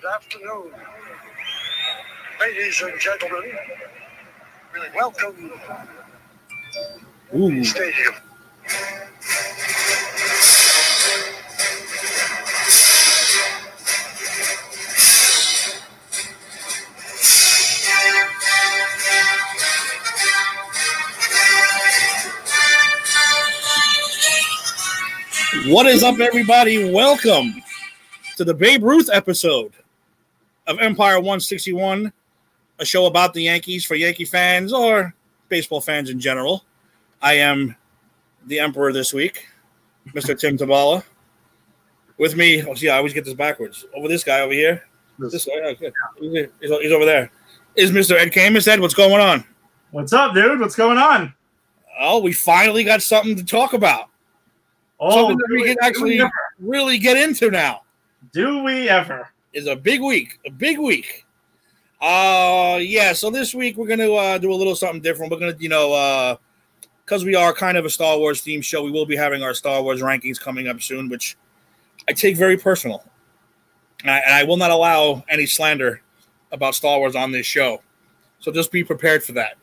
Good afternoon, ladies and gentlemen. Welcome Ooh. to the stadium. What is up, everybody? Welcome to the Babe Ruth episode of Empire 161, a show about the Yankees for Yankee fans or baseball fans in general. I am the Emperor this week, Mr. Tim Tabala. With me, oh, see, I always get this backwards. Over this guy over here. This guy, okay. He's, he's over there. Is Mr. Ed Camus. Ed, what's going on? What's up, dude? What's going on? Oh, we finally got something to talk about. Oh, something that we can we actually really get into now. Do we ever? Is a big week, a big week. Uh yeah, so this week we're gonna uh, do a little something different. We're gonna, you know, uh because we are kind of a Star Wars themed show, we will be having our Star Wars rankings coming up soon, which I take very personal. And I, and I will not allow any slander about Star Wars on this show. So just be prepared for that.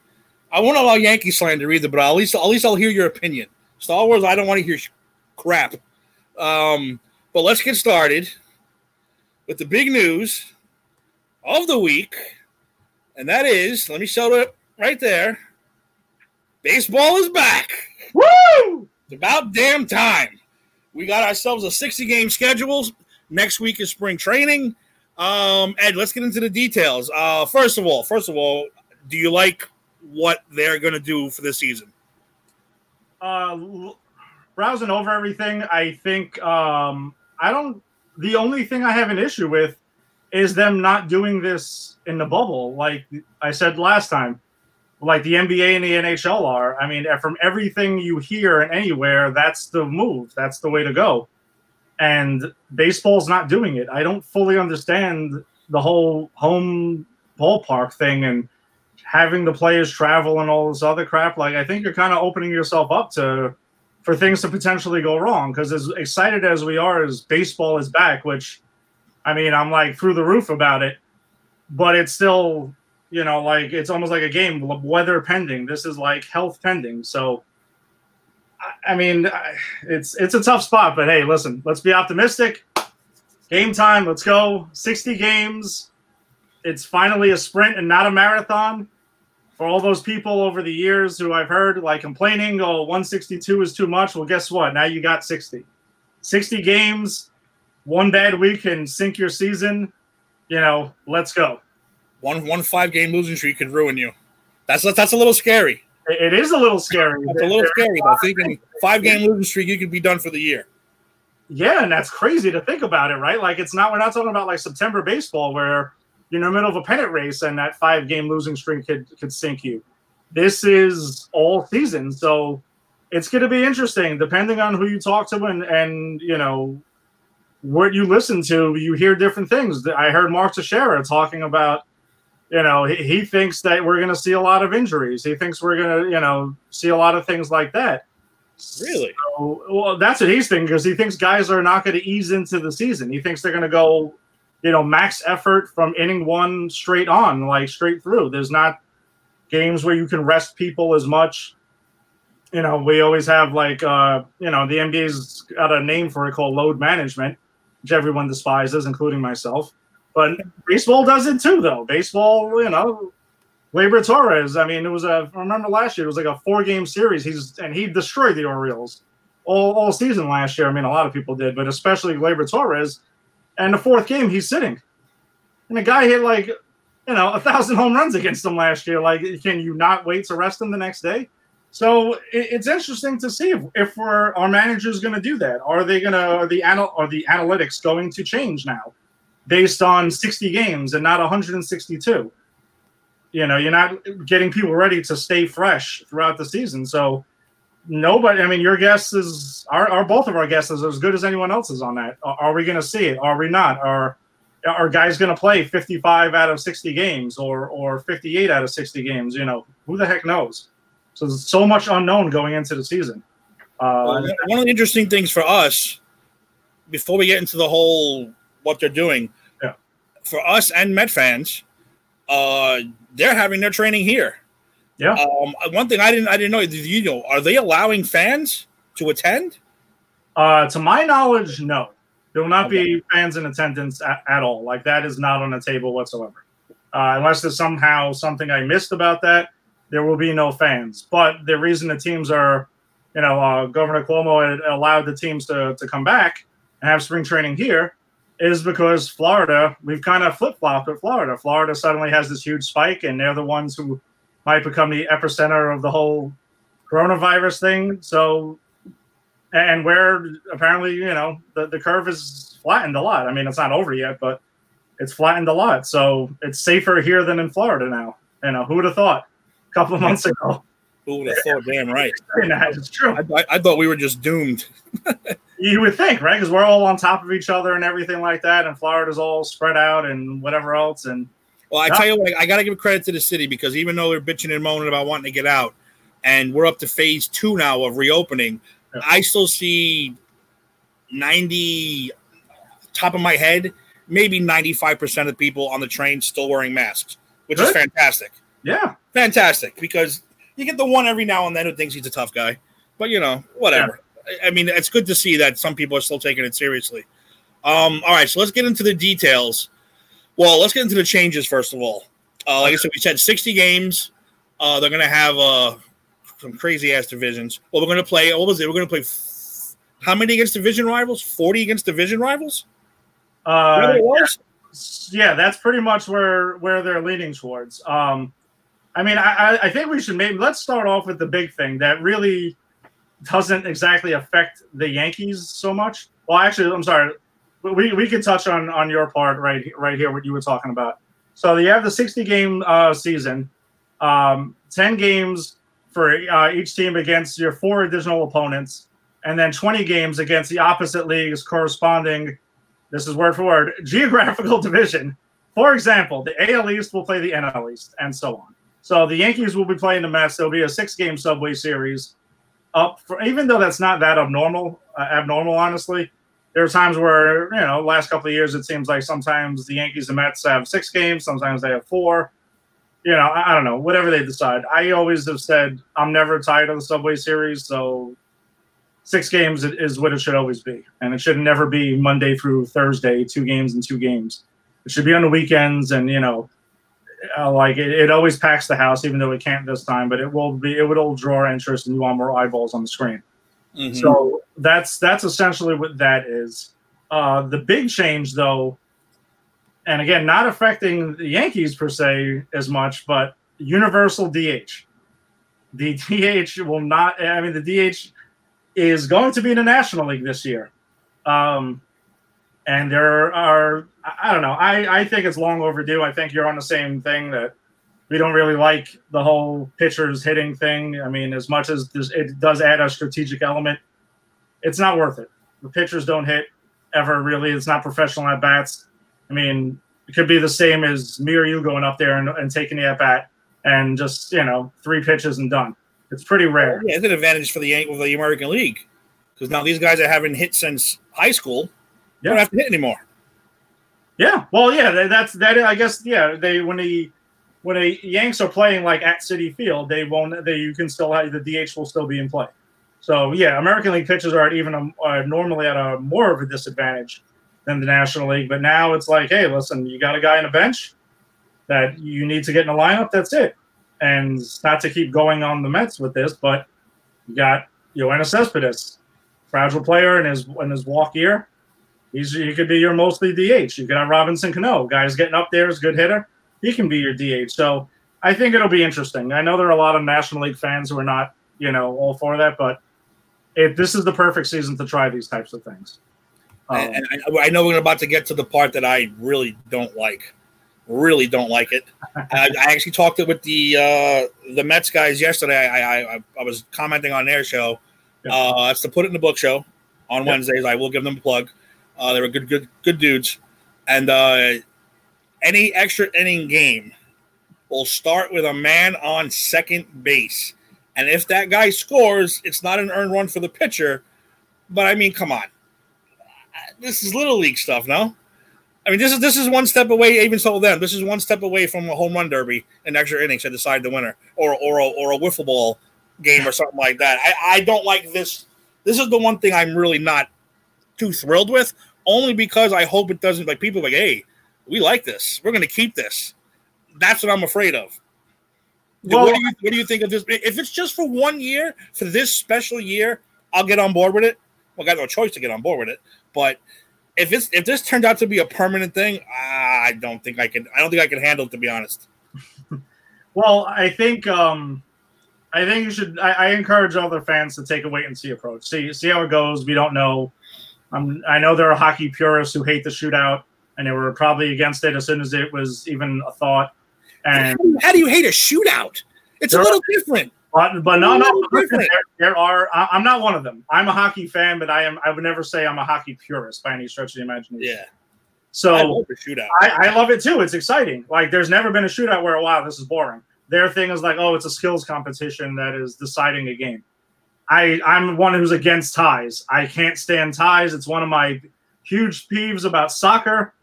I won't allow Yankee slander either, but at least at least I'll hear your opinion. Star Wars, I don't want to hear sh- crap. Um, but let's get started with the big news of the week, and that is let me show it right there. Baseball is back. Woo! It's about damn time. We got ourselves a 60 game schedule. Next week is spring training. Um, Ed, let's get into the details. Uh, first of all, first of all, do you like what they're going to do for this season? Uh, browsing over everything, I think um, I don't. The only thing I have an issue with is them not doing this in the bubble, like I said last time, like the NBA and the NHL are. I mean, from everything you hear and anywhere, that's the move. That's the way to go. And baseball's not doing it. I don't fully understand the whole home ballpark thing and having the players travel and all this other crap. Like, I think you're kind of opening yourself up to for things to potentially go wrong. Because as excited as we are as baseball is back, which I mean, I'm like through the roof about it, but it's still, you know, like it's almost like a game, weather pending. This is like health pending. So, I- mean, it's it's a tough spot. But hey, listen, let's be optimistic. Game time, let's go. 60 games. It's finally a sprint and not a marathon. For all those people over the years who I've heard like complaining, oh, 162 is too much. Well, guess what? Now you got 60. 60 games, one bad week can sink your season. You know, let's go. One one five game losing streak could ruin you. That's that's a little scary. It- is a little scary. That's a little scary though. Thinking five game losing streak, you could be done for the year. Yeah, and that's crazy to think about it, right? Like it's not we're not talking about like September baseball where you're in the middle of a pennant race and that five game losing streak could could sink you. This is all season, so it's going to be interesting depending on who you talk to and and you know what you listen to. You hear different things. I heard Mark Teixeira talking about. You know, he, he thinks that we're going to see a lot of injuries. He thinks we're going to, you know, see a lot of things like that. Really? So, well, that's what he's thinking because he thinks guys are not going to ease into the season. He thinks they're going to go, you know, max effort from inning one straight on, like straight through. There's not games where you can rest people as much. You know, we always have like, uh, you know, the NBA's got a name for it called load management, which everyone despises, including myself. But baseball does it too, though. Baseball, you know, Gleyber Torres. I mean, it was a. I remember last year it was like a four-game series. He's and he destroyed the Orioles all, all season last year. I mean, a lot of people did, but especially Gleyber Torres. And the fourth game, he's sitting, and the guy hit like, you know, a thousand home runs against him last year. Like, can you not wait to rest him the next day? So it, it's interesting to see if, if we're, our manager's going to do that. Are they going to? Are the anal, are the analytics going to change now, based on sixty games and not one hundred and sixty-two? you know, you're not getting people ready to stay fresh throughout the season. So nobody, I mean, your guess is, are, are both of our guesses as good as anyone else's on that? Are, are we going to see it? Are we not? Are, are guys going to play 55 out of 60 games or, or 58 out of 60 games? You know, who the heck knows? So there's so much unknown going into the season. Uh, Well, one of the interesting things for us, before we get into the whole what they're doing, Yeah. for us and Met fans, uh, they're having their training here. Yeah. Um, one thing I didn't I didn't know. Did you know? Are they allowing fans to attend? Uh, to my knowledge, no. There will not be fans in attendance at, at all. Like that is not on the table whatsoever. Uh, unless there's somehow something I missed about that, there will be no fans. But the reason the teams are, you know, uh, Governor Cuomo had allowed the teams to, to come back and have spring training here is because Florida, we've kind of flip flopped with Florida. Florida suddenly has this huge spike, and they're the ones who might become the epicenter of the whole coronavirus thing. So, and where apparently, you know, the, the curve is flattened a lot. I mean, it's not over yet, but it's flattened a lot. So it's safer here than in Florida now. You know, who would have thought a couple of months ago? Who would have thought? Damn right. It's true. I, I, I thought we were just doomed. You would think, right? Because we're all on top of each other and everything like that, and Florida's all spread out and whatever else. And Well, I Yeah. tell you what, I got to give credit to the city because even though they're bitching and moaning about wanting to get out, and we're up to phase two now of reopening, Yeah. I still see 90, top of my head, maybe 95% of the people on the train still wearing masks, which is fantastic. yeah, Fantastic because you get the one every now and then who thinks he's a tough guy, but you know, whatever. I- I mean, it's good to see that some people are still taking it seriously. Um, all right, so let's get into the details. Well, let's get into the changes first of all. Uh, like I said, we said 60 games. Uh, they're going to have uh, some crazy ass divisions. Well, we're going to play. What was it? We're going to play. F- how many against division rivals? 40 against division rivals. Uh, yeah, that's pretty much where where they're leaning towards. Um, I mean, I, I- I think we should maybe let's start off with the big thing that really doesn't exactly affect the Yankees so much. Well, actually, I'm sorry. We, we can touch on on your part right right here what you were talking about. So you have the 60 game uh, season, um, 10 games for uh, each team against your four additional opponents, and then 20 games against the opposite leagues corresponding. This is word for word geographical division. For example, the AL East will play the NL East, and so on. So the Yankees will be playing the Mets. There'll be a six-game Subway Series. Up for even though that's not that abnormal, uh, abnormal honestly. There are times where you know, last couple of years, it seems like sometimes the Yankees and Mets have six games, sometimes they have four. You know, I, I don't know. Whatever they decide. I always have said I'm never tired of the Subway Series, so six games is- what it should always be, and it should never be Monday through Thursday, two games and two games. It should be on the weekends, and you know, uh, like it, it always packs the house, even though it can't this time. But it will be, it will draw interest, and you want more eyeballs on the screen. Mhm. So that's that's essentially what that is. Uh, the big change, though, and again, not affecting the Yankees per se as much, but universal DH. The DH will not. I mean, the DH is going to be in the National League this year, um, and there are. I don't know. I I think it's long overdue. I think you're on the same thing that we don't really like the whole pitchers hitting thing. I mean, as much as this, it does add a strategic element, it's not worth it. The pitchers don't hit ever really. It's not professional at bats. I mean, it could be the same as me or you going up there and, and taking the at bat and just you know three pitches and done. It's pretty rare. Yeah, it's an advantage for the for the American League because now these guys that haven't hit since high school Yeah. don't have to hit anymore. Yeah, well, yeah, that's that. I guess yeah, they when the when the Yanks are playing like at Citi Field, they won't. They you can still have the DH will still be in play. So yeah, American League pitchers are even a, are normally at a more of a disadvantage than the National League. But now it's like, hey, listen, you got a guy on a bench that you need to get in the lineup. That's it. And not to keep going on the Mets with this, but you got Yoenis Cespedes, fragile player in his in his walk year. He's he could be your mostly DH. You could have Robinson Cano, guys getting up there is good hitter. He can be your DH. So I think it'll be interesting. I know there are a lot of National League fans who are not, you know, all for that, but it, this is the perfect season to try these types of things. Um, and I, I know we're about to get to the part that I really don't like. Really don't like it. I, I actually talked it with the uh, the Mets guys yesterday. I, I I I was commenting on their show. Yeah. Uh, it's the Put It in the Book show on Yeah. Wednesdays. I will give them a plug. Uh, they were good, good, good dudes. And uh, any extra inning game will start with a man on second base. And if that guy scores, it's not an earned run for the pitcher. But I mean, come on. This is little league stuff, no? I mean, this is this is one step away. Even so, them this is one step away from a home run derby and extra innings to decide the winner, or or a, or a wiffle ball game or something like that. I, I don't like this. This is the one thing I'm really not too thrilled with, only because I hope it doesn't like people like, hey, we like this. We're going to keep this. That's what I'm afraid of. Well- what do you what do you think of this? If it's just for one year, for this special year, I'll get on board with it. Well, I got no choice to get on board with it. But if it's if this turned out to be a permanent thing, I don't think I can. I don't think I can handle it. To be honest. Well, I think um, I think you should. I, I encourage other fans to take a wait and see approach. See see how it goes. We don't know. Um, I know there are hockey purists who hate the shootout, and they were probably against it as soon as it was even a thought. And How do you- how do you hate a shootout? It's a little different. but, but no, no, there, there are. I, I'm not one of them. I'm a hockey fan, but I am. I would never say I'm a hockey purist by any stretch of the imagination. Yeah, So I love shootout. I, I love it too. It's exciting. Like there's never been a shootout where wow, this is boring. Their thing is like, oh, it's a skills competition that is deciding a game. I I'm one who's against ties. I can't stand ties. It's one of my huge peeves about soccer.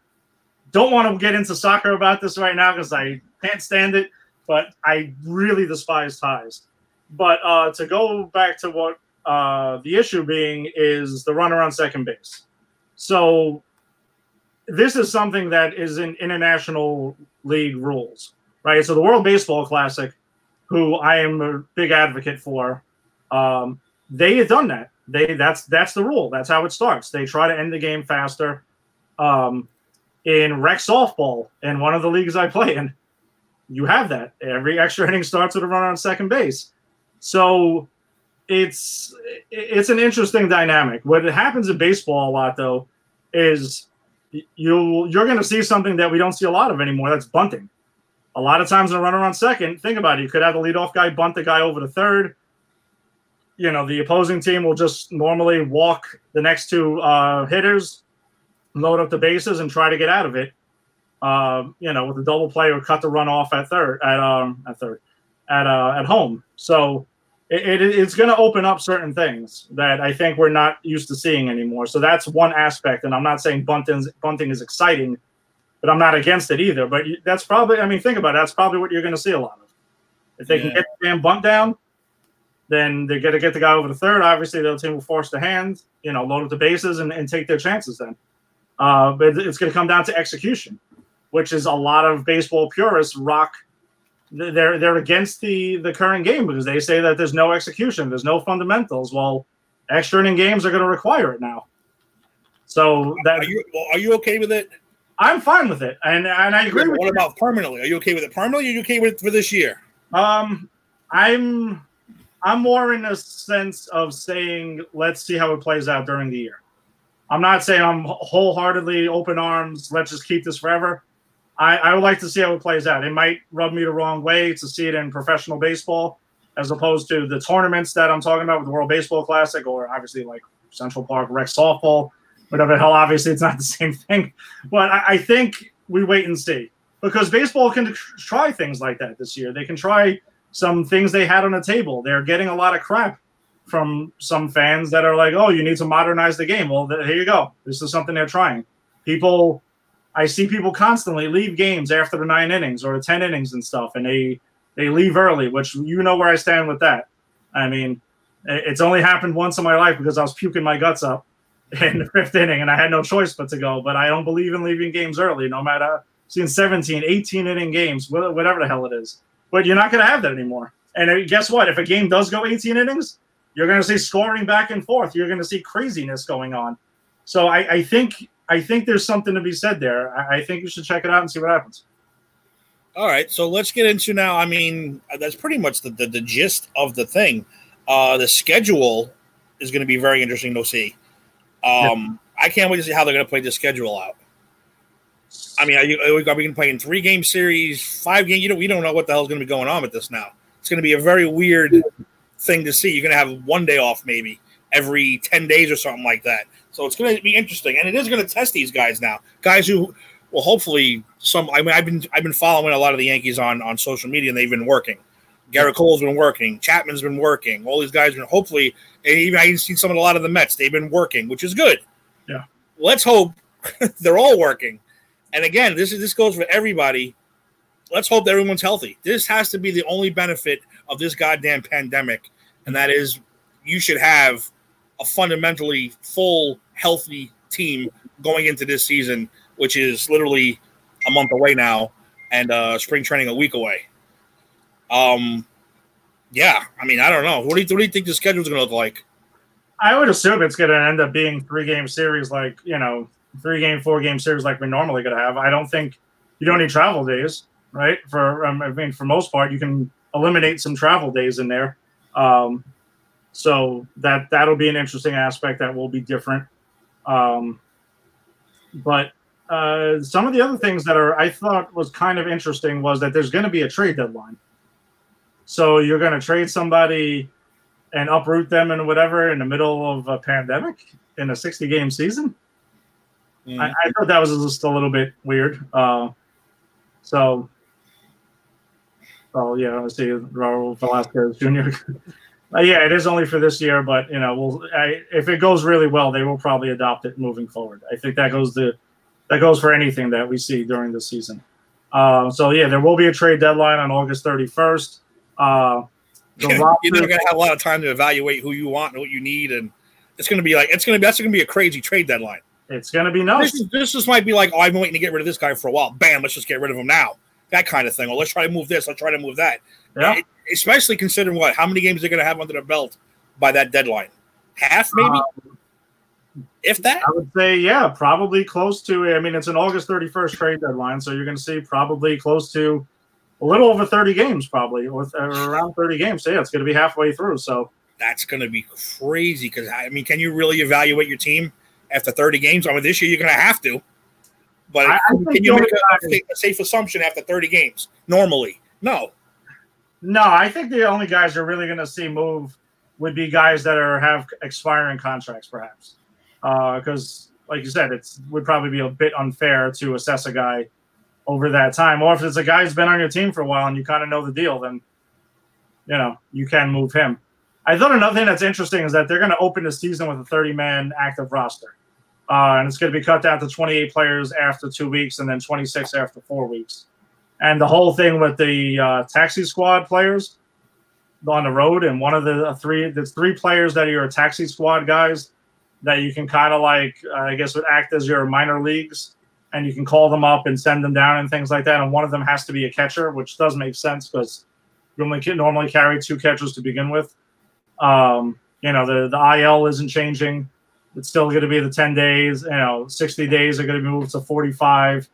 Don't want to get into soccer about this right now because I can't stand it. But I really despise ties. But uh, to go back to what uh, the issue being is the runner on second base. So this is something that is in international league rules, right? So the World Baseball Classic, who I am a big advocate for, um, they have done that. They that's that's the rule. That's how it starts. They try to end the game faster. Um, in rec softball, in one of the leagues I play in, you have that. Every extra inning starts with a runner on second base. So it's it's an interesting dynamic. What happens in baseball a lot though is you you're going to see something that we don't see a lot of anymore. That's bunting. A lot of times a runner on second, think about it. You could have the leadoff guy bunt the guy over to third. You know, the opposing team will just normally walk the next two uh, hitters, load up the bases, and try to get out of it. Um, you know, with a double play or cut the run off at third, at um, at third, at uh, at home. So it, it, it's going to open up certain things that I think we're not used to seeing anymore. So that's one aspect, and I'm not saying bunting bunting is exciting, but I'm not against it either. But that's probably, I mean, think about it. That's probably what you're going to see a lot of. If they can get the damn bunt down, then they're going to get the guy over the third. Obviously, the other team will force the hand, you know, load up the bases and, and take their chances then. Uh, but it's going to come down to execution, which is a lot of baseball purists rock they're they're against the the current game because they say that there's no execution, there's no fundamentals. Well, extra inning games are going to require it now. So that Are you well, are you okay with it? I'm fine with it, and and I agree with What you. about permanently? Are you okay with it permanently? Or are you okay with it for this year? Um, I'm I'm more in a sense of saying let's see how it plays out during the year. I'm not saying I'm wholeheartedly open arms. Let's just keep this forever. I, I would like to see how it plays out. It might rub me the wrong way to see it in professional baseball as opposed to the tournaments that I'm talking about with the World Baseball Classic or obviously like Central Park Rec Softball, whatever the hell. Obviously, it's not the same thing. But I, I think we wait and see because baseball can try things like that this year. They can try some things they had on the table. They're getting a lot of crap from some fans that are like, "Oh, you need to modernize the game." Well, th- here you go. This is something they're trying. People, I see people constantly leave games after the nine innings or the ten innings and stuff, and they they leave early. Which you know where I stand with that. I mean, it's only happened once in my life because I was puking my guts up in the fifth inning, and I had no choice but to go. But I don't believe in leaving games early, no matter seeing 17, 18 inning games, whatever the hell it is. But you're not going to have that anymore. And uh, guess what? If a game does go 18 innings, you're going to see scoring back and forth. You're going to see craziness going on. So I, I think I think there's something to be said there. I, I think you should check it out and see what happens. All right, so let's get into now. I mean, that's pretty much the, the, the gist of the thing. Uh, the schedule is going to be very interesting to see. Um, I can't wait to see how they're going to play the schedule out. I mean, are, you, are we going to be playing three game series, five game? You don't, we don't know what the hell's going to be going on with this now. It's going to be a very weird thing to see. You're going to have one day off maybe every 10 days or something like that. So it's going to be interesting. And it is going to test these guys now. Guys who well, hopefully some. I mean, I've been I've been following a lot of the Yankees on on social media, and they've been working. Gerrit Cole's been working. Chapman's been working. All these guys been hopefully. And even I've seen some of a lot of the Mets. They've been working, which is good. Yeah. Let's hope they're all working, And again, this is this goes for everybody. Let's hope everyone's healthy. This has to be the only benefit of this goddamn pandemic, and that is you should have a fundamentally full, healthy team going into this season, which is literally a month away now, and uh, spring training a week away. Um, yeah, I mean, I don't know. What do you, what do you think the schedule's going to look like? I would assume it's going to end up being three game series, like you know, three game, four game series, like we're normally going to have. I don't think you don't need travel days, right? For um, I mean, for most part, you can eliminate some travel days in there. Um, so that that'll be an interesting aspect that will be different. Um, but uh, some of the other things that are I thought was kind of interesting was that there's going to be a trade deadline. So you're going to trade somebody and uproot them and whatever in the middle of a pandemic in a 60 game season. Mm. I, I, thought that was just a little bit weird. Uh, so, oh yeah, let's see, Raul Velasquez Jr. uh, yeah, it is only for this year, but you know, we'll, I, if it goes really well, they will probably adopt it moving forward. I think that goes to that goes for anything that we see during the season. Uh, so yeah, there will be a trade deadline on August 31st. Uh, you're gonna have a lot of time to evaluate who you want and what you need, and it's gonna be like it's gonna be that's gonna be a crazy trade deadline. It's gonna be nuts. This, this just might be like, oh, I've been waiting to get rid of this guy for a while. Bam, let's just get rid of him now. That kind of thing. Or let's try to move this. Let's try to move that. Yeah. It, especially considering what how many games they're gonna have under their belt by that deadline. Half, maybe. Um, if that, I would say, yeah, probably close to. I mean, it's an August 31st trade deadline, so you're going to see probably close to a little over 30 games, probably, or around 30 games. So, yeah, it's going to be halfway through. So that's going to be crazy because, I mean, can you really evaluate your team after 30 games? I mean, this year you're going to have to. But I, I can you make a, a safe assumption after 30 games normally? No. No, I think the only guys you're really going to see move would be guys that are have expiring contracts, perhaps, because, uh, like you said, it would probably be a bit unfair to assess a guy over that time. Or if it's a guy who's been on your team for a while and you kind of know the deal, then you know you can move him. I thought another thing that's interesting is that they're going to open the season with a 30 man active roster. Uh, and it's going to be cut down to 28 players after two weeks and then 26 after four weeks. And the whole thing with the uh, taxi squad players on the road, and one of the three, there's three players that are your taxi squad guys that you can kind of like, uh, I guess, would act as your minor leagues and you can call them up and send them down and things like that. And one of them has to be a catcher, which does make sense because you only normally carry two catchers to begin with. Um, you know, the, the IL isn't changing. It's still going to be the 10 days, you know, 60 days are going to be moved to 45.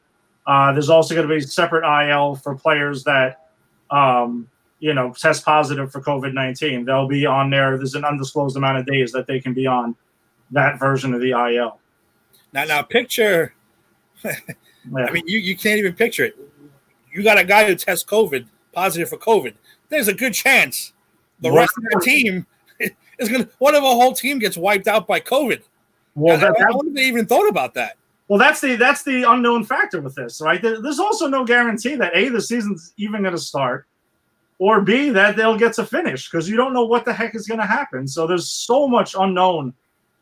Uh, there's also going to be separate IL for players that, um, you know, test positive for COVID 19. They'll be on there. There's an undisclosed amount of days that they can be on that version of the IL. Now, now picture yeah. I mean, you, you can't even picture it. You got a guy who tests COVID positive for COVID. There's a good chance the rest of the team is going to. What if a whole team gets wiped out by COVID? Well, that, I, I wonder if they even thought about that. Well, that's the that's the unknown factor with this, right? There's also no guarantee that a the season's even going to start, or b that they'll get to finish because you don't know what the heck is going to happen. So there's so much unknown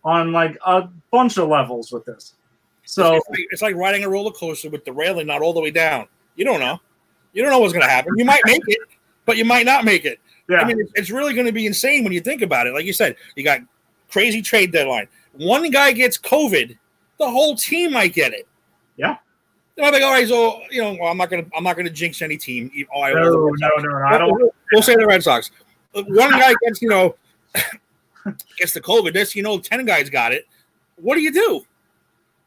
on like a bunch of levels with this. So it's like, it's like riding a roller coaster with the railing not all the way down. You don't know. You don't know what's going to happen. You might make it, but you might not make it. Yeah. I mean, it's really going to be insane when you think about it. Like you said, you got crazy trade deadline. One guy gets COVID, the whole team might get it. Yeah. They might be like, all right, so you know, well, I'm not gonna, I'm not gonna jinx any team. Oh, I no, no, no, no, I don't. We'll, we'll say the Red Sox. One guy gets, you know, gets the COVID. This, you know, ten guys got it. What do you do?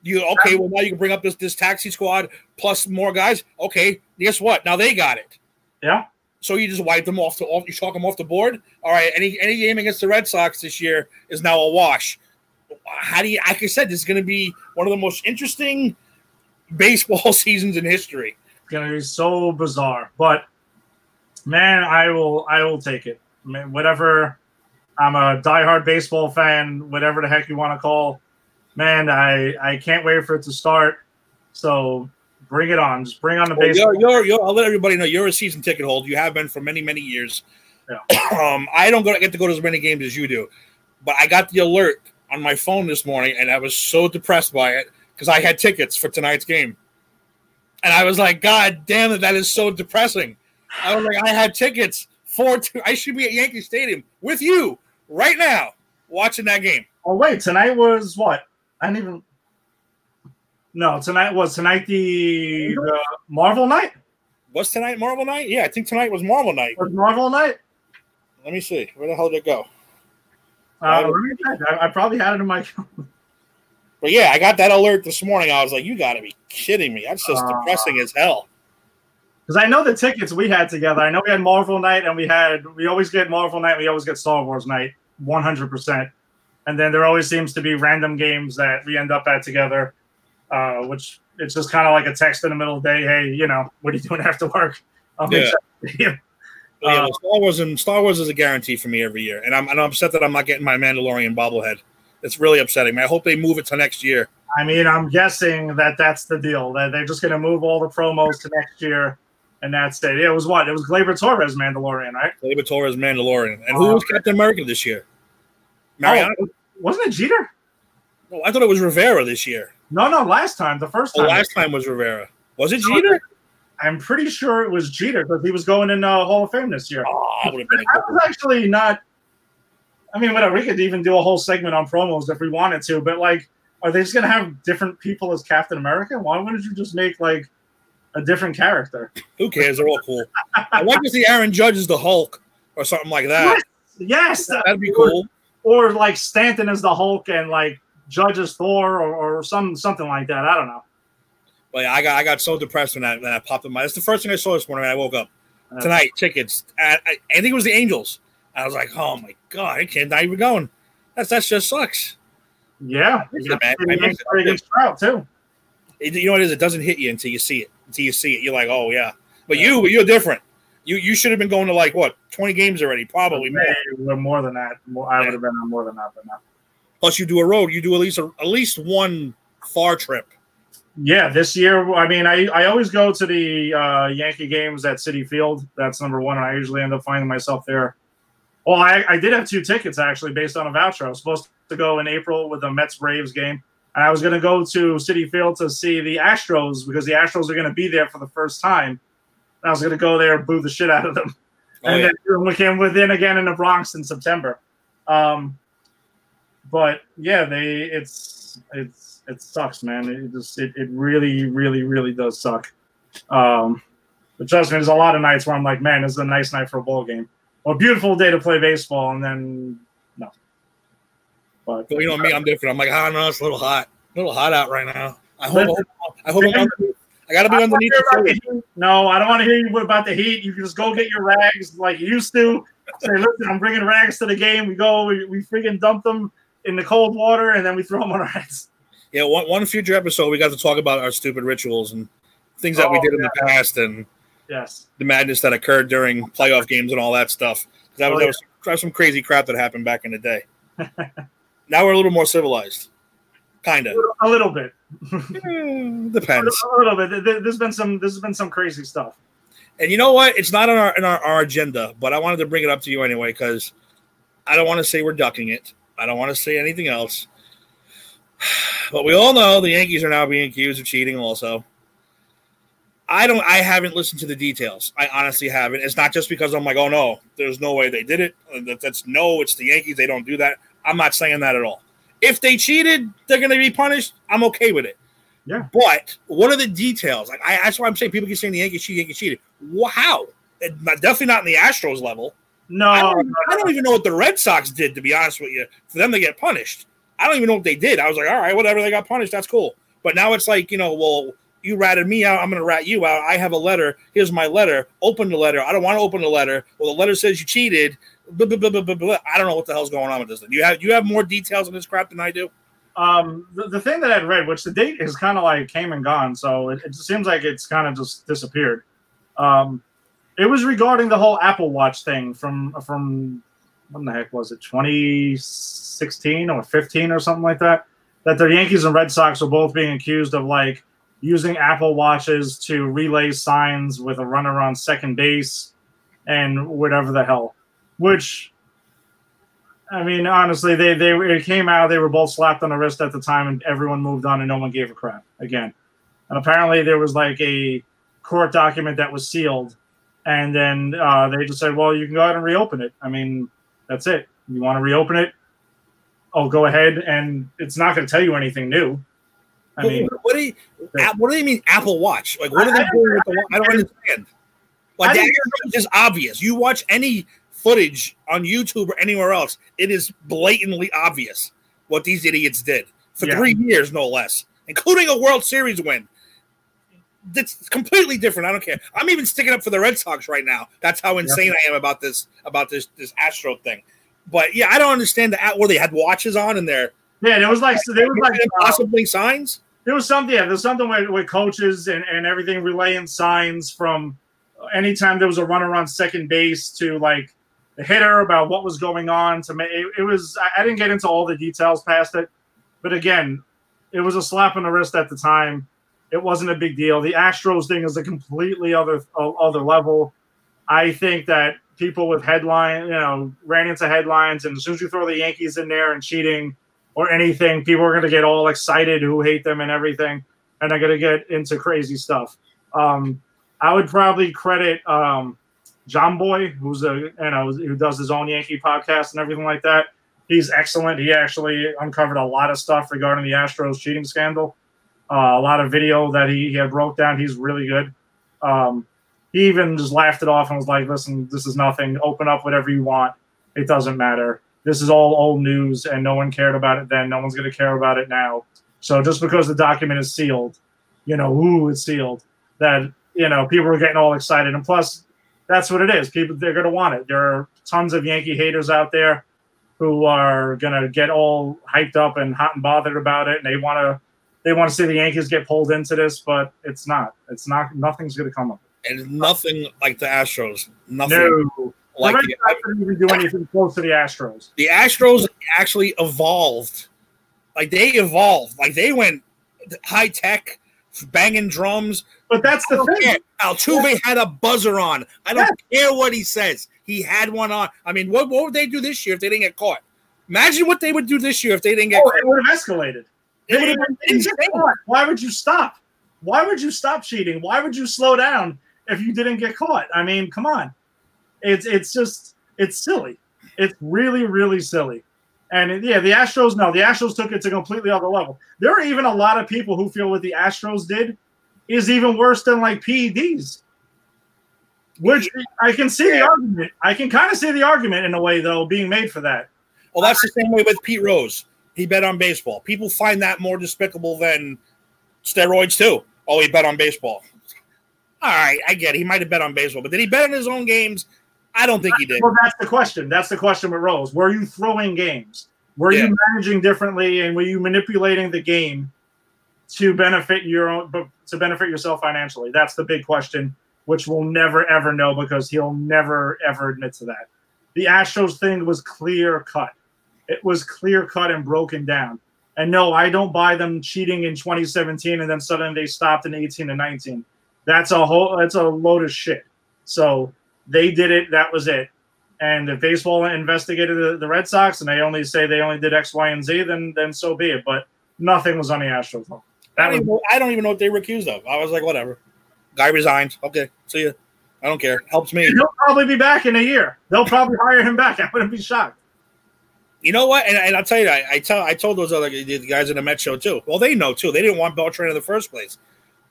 You okay? Well, now you can bring up this this taxi squad plus more guys. Okay, guess what? Now they got it. Yeah. So you just wipe them off the off. You chalk them off the board. All right. Any any game against the Red Sox this year is now a wash. How do you? Like I said, this is going to be one of the most interesting baseball seasons in history. It's going to be so bizarre, but man, I will I will take it. I mean, whatever. I'm a diehard baseball fan. Whatever the heck you want to call man, I I can't wait for it to start. So bring it on. Just bring on the. Well, you're, you're, you're, I'll let everybody know you're a season ticket holder. You have been for many, many years. Yeah. Um, I don't go, get to go to as many games as you do, but I got the alert on my phone this morning, and I was so depressed by it because I had tickets for tonight's game. and I was like, God damn it, that is so depressing. I was like, I had tickets for two. I should be at Yankee Stadium with you right now watching that game. Oh wait, tonight was what? I didn't even. No, tonight was tonight the, the Marvel night. Was tonight Marvel night? Yeah, I think tonight was Marvel night. Was Marvel night? Let me see. Where the hell did it go? Uh, let me check. I, I probably had it in my. But yeah, I got that alert this morning. I was like, you got to be kidding me. That's just Uh, depressing as hell. Because I know the tickets we had together. I know we had Marvel night, and we had we always get Marvel night. We always get Star Wars night, one hundred percent. And then there always seems to be random games that we end up at together, uh, which it's just kind of like a text in the middle of the day. Hey, you know, what are you doing after work? I'll Yeah. But yeah, well, Star Wars and Star Wars is a guarantee for me every year, and I'm, and I'm upset that I'm not getting my Mandalorian bobblehead. It's really upsetting. I hope they move it to next year. I mean, I'm guessing that that's the deal. That they're just going to move all the promos to next year, and that's it. It was what? It was Gleyber Torres Mandalorian, right? David Torres Mandalorian, and who oh, was Captain America this year? Mariano. Oh, wasn't it Jeter? Oh, I thought it was Rivera this year. No, no. Last time, the first Oh, time, last time was Rivera. Was it Jeter? I'm pretty sure it was Jeter because he was going in uh, Hall of Fame this year. Oh, that would have been. I was actually not. I mean, whatever. We could even do a whole segment on promos if we wanted to, but like, are they just going to have different people as Captain America? Why wouldn't you just make like a different character? Who cares? They're all cool. I want to see Aaron Judge as the Hulk or something like that. Yes, That'd be cool. or like Stanton as the Hulk and like Judge as Thor or, or some something like that. I don't know. But yeah, I got I got so depressed when that when that popped in my. That's the first thing I saw this morning when I woke up. Uh-huh. Tonight, tickets. I, I, I think it was the Angels. I was like, oh my god, I can't not even going. That's that just sucks. Yeah, Yeah, man. Pretty I good- missed it. pretty good Stroud too. It, you know what it is? It doesn't hit you until you see it. Until you see it, you're like, oh yeah. But you, you're different. You you should have been going to like what 20 games already, probably more. Way more than that. More, I would have been on more than that, but not. Plus, you do a road. You do at least a, at least one far trip. Yeah, this year, I mean, I, I always go to the uh, Yankee games at Citi Field. That's number one, and I usually end up finding myself there. Well, I, I did have two tickets actually based on a voucher. I was supposed to go in April with the Mets Braves game, and I was going to go to Citi Field to see the Astros because the Astros are going to be there for the first time. And I was going to go there and boo the shit out of them. Oh, and yeah. then we came within again in the Bronx in September. Um, but yeah, they it's it's it sucks, man. It just it, it really really really does suck. Um, but trust me, there's a lot of nights where I'm like, man, this is a nice night for a ball game, or a beautiful day to play baseball, and then no. But But you know me, I'm different. I'm like, I don't know, it's a little hot, a little hot out right now. I hope, I hope, I'm. I got to be I underneath. the No, I don't want to hear you about the heat. You can just go get your rags like you used to. Say, listen, I'm bringing rags to the game. We go, we, we freaking dump them in the cold water, and then we throw them on our heads. Yeah, one, one future episode, we got to talk about our stupid rituals and things that we Oh, did in the past and Yes. the madness that occurred during playoff games and all that stuff. That was, Oh, that yeah. was, that was some crazy crap that happened back in the day. now we're a little more civilized, kind of. A little bit. depends. A little bit. There- There's been some. There's been some crazy stuff. And you know what? It's not on our in our, our agenda, but I wanted to bring it up to you anyway because I don't want to say we're ducking it. I don't want to say anything else. But we all know the Yankees are now being accused of cheating. Also, I don't. I haven't listened to the details. I honestly haven't. It's not just because I'm like, oh no, there's no way they did it. That- That's no. It's the Yankees. They don't do that. I'm not saying that at all. If they cheated, they're going to be punished. I'm okay with it. Yeah. But what are the details? Like I, that's why I'm saying people keep saying the Yankees cheated, Yankees cheated. It- not- definitely not in the Astros level. No, I, don't I don't even know what the Red Sox did. To be honest with you, for them to get punished, I don't even know what they did. I was like, all right, whatever. They got punished. That's cool. But now it's like, you know, well, you ratted me out. I'm going to rat you out. I have a letter. Here's my letter. Open the letter. I don't want to open the letter. Well, the letter says you cheated. Blah, blah, blah. I don't know what the hell's going on with this. You have you have more details on this crap than I do. um, the, the thing that I'd read, which the date is kind of like came and gone, so it, it seems like it's kind of just disappeared. Um, it was regarding the whole Apple Watch thing from from when the heck was it, 2016 or 15 or something like that. That the Yankees and Red Sox were both being accused of like using Apple Watches to relay signs with a runner on second base and whatever the hell. Which I mean, honestly, they they it came out. They were both slapped on the wrist at the time, and everyone moved on, and no one gave a crap again. and apparently there was like a court document that was sealed, and then uh, they just said, "Well, you can go ahead and reopen it." I mean, that's it. You want to reopen it? Oh, go ahead, and it's not going to tell you anything new. I mean, what, do you what do you mean Apple Watch? Like what are they doing with the watch? I don't understand. Like that obvious. You watch any footage on YouTube or anywhere else, it is blatantly obvious what these idiots did for Yeah. three years, no less, including a World Series win. That's completely different. I don't care. I'm even sticking up for the Red Sox right now. That's how insane I am about this about this this Astro thing. But yeah, I don't understand the at where they had watches on in there. yeah, there was like so there was like uh, possibly signs. there was something yeah there's something with, with coaches and, and everything relaying signs from anytime there was a runner on second base to like the hitter about what was going on to make it, it was I, I didn't get into all the details past it but again it was a slap on the wrist at the time it wasn't a big deal the astros thing is a completely other other level i think that people with headline you know ran into headlines and as soon as you throw the yankees in there and cheating or anything, people are going to get all excited who hate them and everything, and they're going to get into crazy stuff. Um, I would probably credit um, Jomboy, who's a you know who does his own Yankee podcast and everything like that. He's excellent. He actually uncovered a lot of stuff regarding the Astros cheating scandal. Uh, a lot of video that he, he had broke down. He's really good. Um, he even just laughed it off and was like, "Listen, this is nothing. Open up whatever you want. It doesn't matter." this is all old news and no one cared about it then. No one's going to care about it now. So just because the document is sealed, you know, ooh, it's sealed, that, you know, people are getting all excited. And plus, that's what it is. People, they're going to want it. There are tons of Yankee haters out there who are going to get all hyped up and hot and bothered about it. And they want to, they want to see the Yankees get pulled into this, but it's not. It's not, nothing's going to come of it. And nothing like the Astros. Nothing No. like the Red Sox didn't even do anything close to the Astros. the Astros actually evolved. Like they evolved. Like they went high tech, banging drums. But that's the thing. care. Altuve had a buzzer on. I don't care what he says. He had one on. I mean, what, what would they do this year if they didn't get caught? Imagine what they would do this year if they didn't get Oh, caught. it would have escalated. It would have been insane. Why would you stop? Why would you stop cheating? Why would you slow down if you didn't get caught? I mean, come on. It's it's just it's silly. It's really really silly. And it- yeah, the Astros no, the Astros took it to completely other level. There are even a lot of people who feel what the Astros did is even worse than like PEDs. Which I can see the argument. I can kind of see the argument in a way though being made for that. Well, that's the same way with Pete Rose. He bet on baseball. People find that more despicable than steroids too. Oh, he bet on baseball. All right, I get it. He might have bet on baseball, but did he bet on his own games? I don't think he did. Well, that's the question. That's the question with Rose. Were you throwing games? Were Yeah. you managing differently, and were you manipulating the game to benefit your own, to benefit yourself financially? That's the big question, which we'll never ever know because he'll never ever admit to that. The Astros thing was clear cut. It was clear cut and broken down. And no, I don't buy them cheating in 2017 and then suddenly they stopped in 18 and 19. That's a whole. That's a load of shit. So they did it. That was it. And if baseball investigated the, the Red Sox and they only say they only did X, Y, and Z, then then so be it. But nothing was on the Astros. I That don't, was even know, I don't even know what they were accused of. I was like, whatever. Guy resigned. Okay, see you. I don't care. Helps me. he'll probably be back in a year. They'll probably hire him back. I wouldn't be shocked. You know what? And, and I'll tell you, I, I tell I told those other the guys in the Met show too. Well, they know too. They didn't want Beltran in the first place.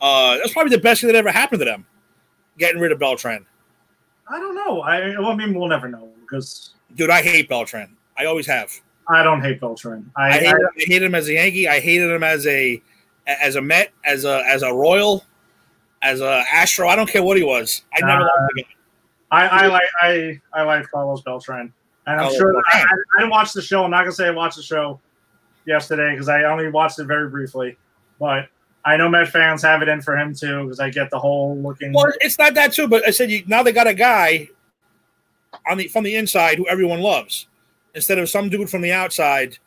Uh, that's probably the best thing that ever happened to them, getting rid of Beltran. I don't know. I, well, I mean, we'll never know because Dude, I hate Beltran. I always have. I don't hate Beltran. I, I, hate, I- him, I hated him as a Yankee. I hated him as a as a Met, as a as a Royal, as a Astro. I don't care what he was. I never Uh, liked guy. I, I like I I like Carlos Beltran, and I'm Carlos sure I. I didn't watch the show. I'm not gonna say I watched the show yesterday because I only watched it very briefly, but I know Met fans have it in for him too because I get the whole looking. Well, it's not that too. But I said you, now they got a guy on the from the inside who everyone loves, instead of some dude from the outside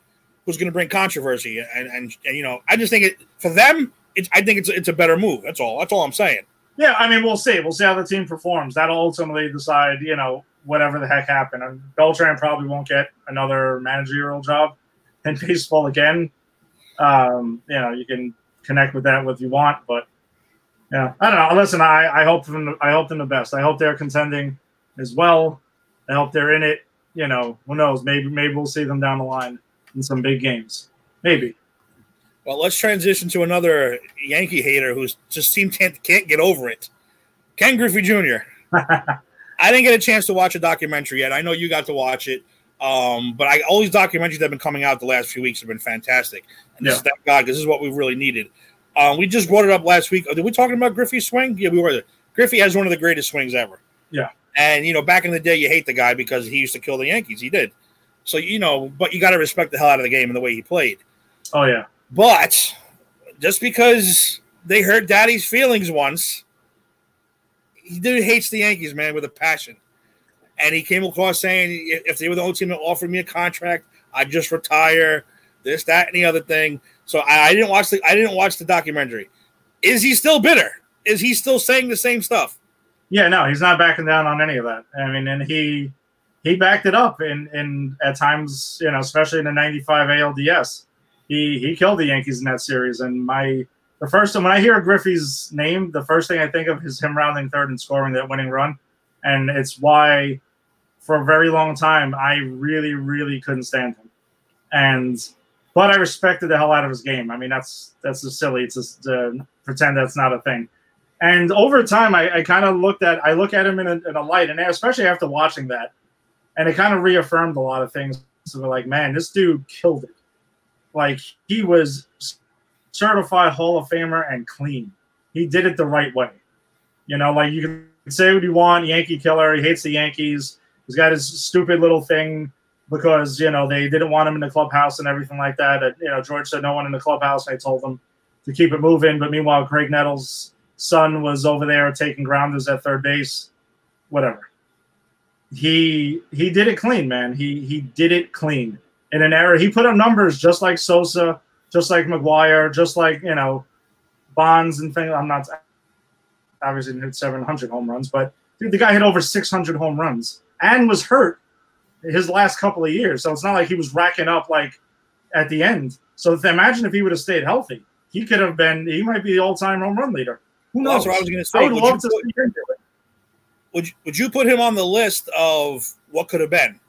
who's going to bring controversy. And, and and you know, I just think it for them. It's I think it's it's a better move. That's all. That's all I'm saying. Yeah, I mean, we'll see. We'll see how the team performs. That'll ultimately decide, you know, whatever the heck happened. And Beltran probably won't get another managerial job in baseball again. Um, you know, you can connect with that what you want, but Yeah, I don't know. Listen, I, I hope them I hope them the best. I hope they're contending as well. I hope they're in it. You know, who knows? Maybe maybe we'll see them down the line in some big games. Maybe. Well, let's transition to another Yankee hater who's just seems can't can't get over it. Ken Griffey Jr. I didn't get a chance to watch a documentary yet. I know you got to watch it. Um, but I all these documentaries that have been coming out the last few weeks have been fantastic. And this Yeah. is thank God because this is what we really needed. Um, we just brought it up last week. Did we talking about Griffey's swing? Yeah, we were. Griffey has one of the greatest swings ever. Yeah. And you know, back in the day, you hate the guy because he used to kill the Yankees. He did. So you know, but you got to respect the hell out of the game and the way he played. Oh yeah. But just because they hurt Daddy's feelings once, he dude hates the Yankees, man, with a passion. And he came across saying if they were the only team that offered me a contract, I'd just retire. This, that, and the other thing. So I, I didn't watch the I didn't watch the documentary. Is he still bitter? Is he still saying the same stuff? Yeah, no, he's not backing down on any of that. I mean, and he he backed it up in in at times, you know, especially in the '95 ALDS. He he killed the Yankees in that series. And my the first time when I hear Griffey's name, the first thing I think of is him rounding third and scoring that winning run. And it's why for a very long time I really, really couldn't stand him. And but I respected the hell out of his game. I mean, that's that's just silly to, to uh, pretend that's not a thing. And over time, I, I kind of looked at I look at him in a, in a light, and especially after watching that, and it kind of reaffirmed a lot of things. So we're like, man, this dude killed it. Like he was certified Hall of Famer and clean. He did it the right way. You know, like you can say what you want, Yankee killer. He hates the Yankees. He's got his stupid little thing because you know they didn't want him in the clubhouse and everything like that. And, you know, George said no one in the clubhouse. I told them to keep it moving. But meanwhile, Graig Nettles' son was over there taking grounders at third base. Whatever. He he did it clean, man. He he did it clean in an era. He put up numbers just like Sosa, just like McGwire, just like you know Bonds and things. I'm not obviously didn't hit 700 home runs, but dude, the guy hit over 600 home runs and was hurt his last couple of years. So it's not like he was racking up like at the end. So imagine if he would have stayed healthy, he could have been. He might be the all-time home run leader. Who knows? that's what I was going to I say. would Would love you, to put, see him do it. would, you, would you put him on the list of what could have been?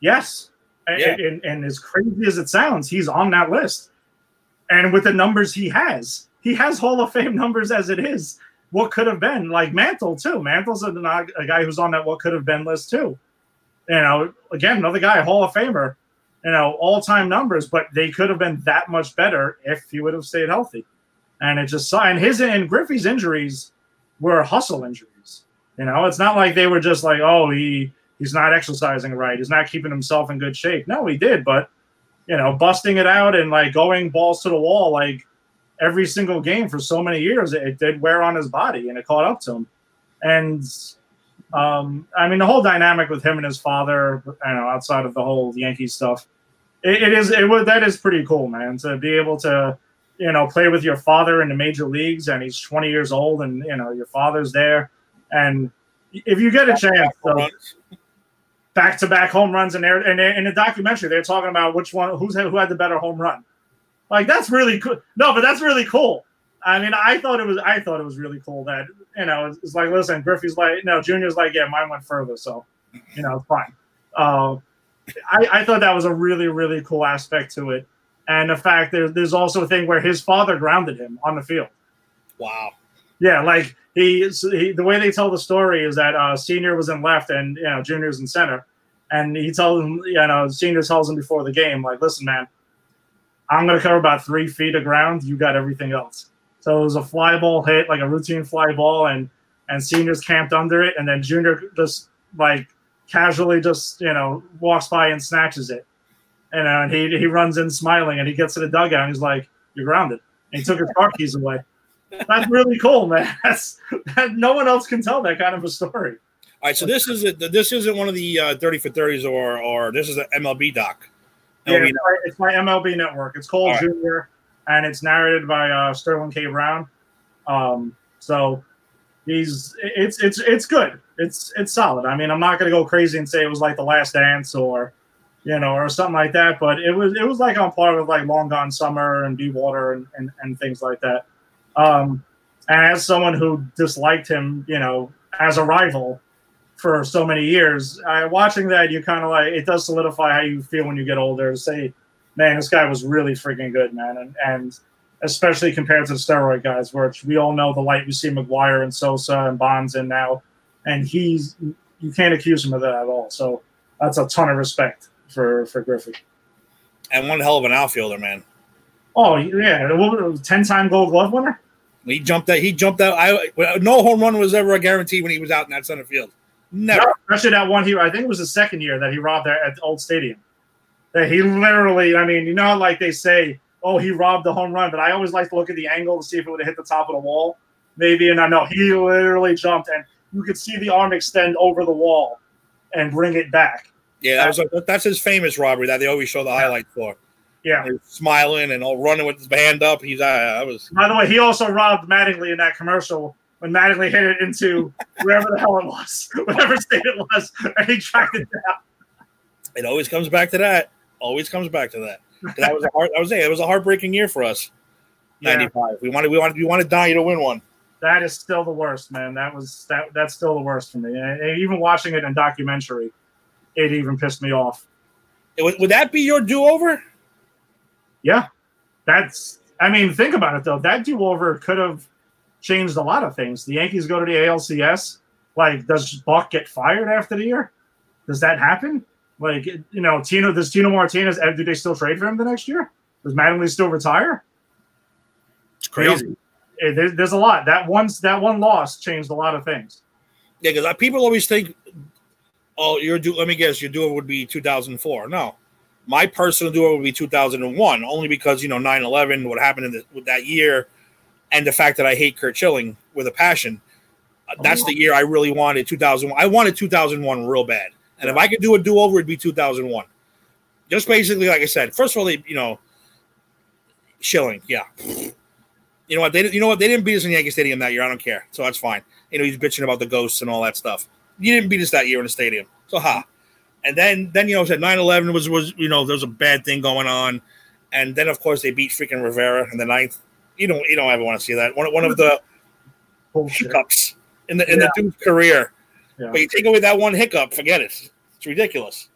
Yes. And, and, and as crazy as it sounds, he's on that list. And with the numbers he has, he has Hall of Fame numbers as it is. What could have been like Mantle too? Mantle's a, a guy who's on that what could have been list too. You know, again, another guy, Hall of Famer. You know, all time numbers, but they could have been that much better if he would have stayed healthy. And it just and his and Griffey's injuries were hustle injuries. You know, it's not like they were just like, oh, he he's not exercising right, he's not keeping himself in good shape. No, he did, but you know, busting it out and like going balls to the wall like every single game for so many years, it, it did wear on his body and it caught up to him. And um, I mean, the whole dynamic with him and his father, you know, outside of the whole Yankees stuff, it, it is it was that is pretty cool, man. To be able to, you know, play with your father in the major leagues, and he's 20 years old, and you know, your father's there, and if you get a chance, so, back to back home runs, and there, and in the documentary, they're talking about which one, who's who had the better home run. Like that's really cool. No, but that's really cool. I mean, I thought it was, I thought it was really cool that you know, it's, it's like, listen, Griffey's like, no, Junior's like, yeah, mine went further, so you know, fine. Uh, I, I thought that was a really, really cool aspect to it, and the fact that there's also a thing where his father grounded him on the field. Wow. Yeah, like he, he the way they tell the story is that uh, senior was in left and you know junior's in center, and he tells him, you know, senior tells him before the game, like, listen, man, I'm gonna cover about three feet of ground. You got everything else. So it was a fly ball hit, like a routine fly ball, and and seniors camped under it, and then junior just like casually just you know walks by and snatches it, and, uh, he he runs in smiling, and he gets to the dugout, and he's like, "You're grounded." And he took his car keys away. That's really cool, man. That's that, no one else can tell that kind of a story. All right, so this is a, this isn't one of the uh, thirty for thirties or or this is an MLB doc. Yeah, it's my, it's my MLB network. It's called All right. Junior, and it's narrated by uh, Sterling K. Brown. Um, so he's it's it's it's good. It's it's solid. I mean, I'm not gonna go crazy and say it was like The Last Dance or you know or something like that, but it was it was like on par with like Long Gone Summer and Be Water and, and and things like that. Um, and as someone who disliked him, you know, as a rival for so many years, uh, watching that, you kind of like it does solidify how you feel when you get older. To say, man, this guy was really freaking good, man, and and especially compared to the steroid guys, which we all know the light we see McGwire and Sosa and Bonds in now, and he's you can't accuse him of that at all. So that's a ton of respect for for Griffey. And one hell of an outfielder, man. Oh yeah, ten time Gold Glove winner. He jumped that. He jumped out. I no home run was ever a guarantee when he was out in that center field. Never. No, especially that one here. I think it was the second year that he robbed there at the old stadium. That he literally. I mean, you know, like they say, oh, he robbed the home run, but I always like to look at the angle to see if it would have hit the top of the wall, maybe. And I know he literally jumped, and you could see the arm extend over the wall and bring it back. Yeah, that was a, that's his famous robbery that they always show the highlight for. Yeah, He's smiling and all running with his hand up. He's uh, I was By the way, he also robbed Mattingly in that commercial Mattingly hit it into wherever the hell it was, whatever state it was, and he tracked it down. it always comes back to that. Always comes back to that. That was a heart, I was saying it was a heartbreaking year for us. Yeah. Ninety five. We wanted we wanted we wanted Donnie to win one. That is still the worst, man. That was that. That's still the worst for me. And even watching it in documentary, it even pissed me off. Would, would that be your do over? Yeah, that's. I mean, think about it though. That do-over could have changed a lot of things. The Yankees go to the ALCS. Like, does Buck get fired after the year? Does that happen? Like, you know, Tino does Tino Martinez? Do they still trade for him the next year? Does Mattingly still retire? It's crazy. Eh, There's, there's a lot. That once that one loss changed a lot of things. Yeah, because people always think, oh, your do. Let me guess, your do would be 2004. No, my personal do would be 2001, only because you know 9/11, what happened in the, with that year, and the fact that I hate Curt Schilling with a passion. Uh, That's the year I really wanted 2001. I wanted 2001 real bad, and if I could do a do over, it'd be 2001. Just basically, like I said, first of all, they you know, Schilling, yeah. You know what? They you know what? They didn't beat us in Yankee Stadium that year. I don't care, so that's fine. You know he's bitching about the ghosts and all that stuff. You didn't beat us that year in the stadium, so ha. And then then you know said 9-11 was was you know there was a bad thing going on, and then of course they beat freaking Rivera in the ninth. You don't you don't ever want to see that one one of the Bullshit. hiccups in the in the dude's career. Yeah. But you take away that one hiccup, forget it. It's ridiculous.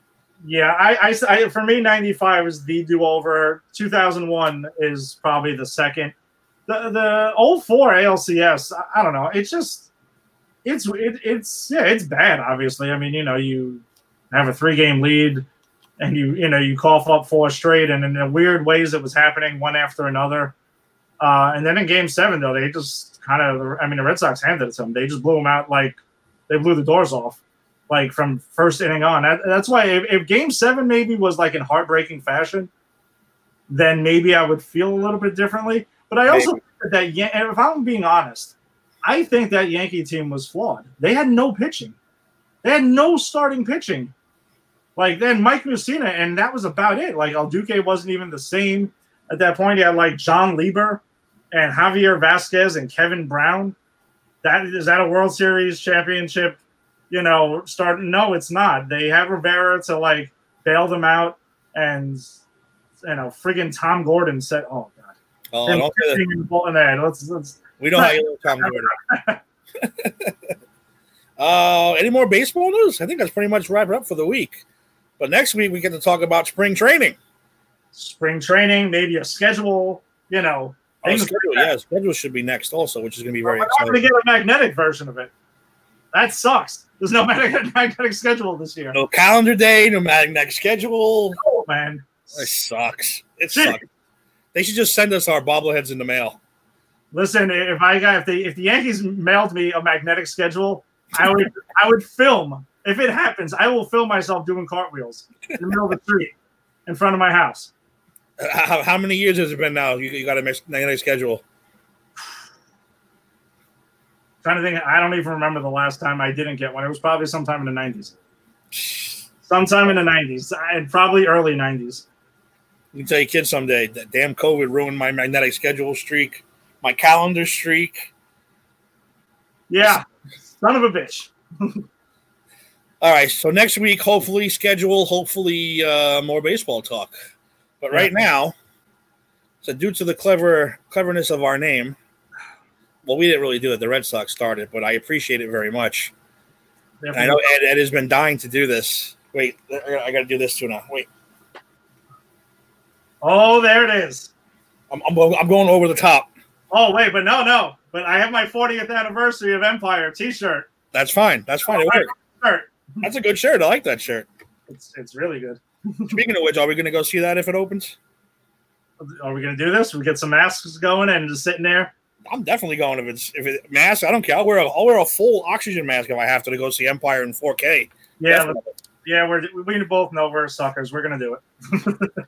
Yeah, I, I, I- for me, 95 is the do over. 2001 is probably the second. The the old 04 ALCS, I, I don't know. It's just, it's it, it's yeah, it's bad. Obviously, I mean, you know, you have a three game lead, and you you know you cough up four straight, and in the weird ways it was happening one after another. Uh, and then in Game Seven, though, they just kind of, I mean, the Red Sox handed it to them. They just blew them out like they blew the doors off like from first inning on. That, that's why if, if game seven maybe was like in heartbreaking fashion, then maybe I would feel a little bit differently. But I also think that Yan- and if I'm being honest, I think that Yankee team was flawed. They had no pitching. They had no starting pitching. Like then Mike Mussina, and that was about it. Like El Duque wasn't even the same at that point. He had like Jon Lieber and Javier Vazquez and Kevin Brown. That is that a World Series championship you know, start. No, it's not. They have Rivera to like bail them out, and you know, friggin' Tom Gordon said, "Oh God." Oh, I don't care that- in there. Let's let's. we know how you love Tom Gordon. uh, any more baseball news? I think that's pretty much wrapped up for the week. But next week we get to talk about spring training. Spring training, maybe a schedule. You know, Oh, schedule, yeah, schedule should be next also, which is going to be very We're not going to get a magnetic version of it. That sucks. There's no magnetic, magnetic schedule this year. No calendar day, no magnetic schedule. Oh man. It sucks. It Shit. sucks. They should just send us our bobbleheads in the mail. Listen, if I got if the if the Yankees mailed me a magnetic schedule, I would I would film. If it happens, I will film myself doing cartwheels in the middle of the street in front of my house. How, how many years has it been now? You, you got a magnetic schedule. trying to think, I don't even remember the last time I didn't get one. It was probably sometime in the nineties. Sometime in the nineties, and probably early nineties. You can tell your kids someday that damn COVID ruined my magnetic schedule streak, my calendar streak. Yeah, son of a bitch. All right, so next week, hopefully, schedule, hopefully, uh, more baseball talk. But right now, so due to the clever cleverness of our name, Well, we didn't really do it. The Red Sox started, but I appreciate it very much. I know Ed, Ed has been dying to do this. Wait, I got to do this too now. Wait, Oh, there it is. I'm, I'm, I'm going over the top. Oh wait, but no, no. But I have my 40th anniversary of Empire T-shirt. That's fine. That's fine. It worked. Shirt. That's a good shirt. I like that shirt. It's it's really good. Speaking of which, are we going to go see that if it opens? Are we gonna do this? We get some masks going and just sitting there. I'm definitely going if it's if it mask. I don't care. I'll wear a, I'll wear a full oxygen mask if I have to to go see Empire in 4K. Yeah, Definitely. yeah. We're we both know we're suckers. We're gonna do it.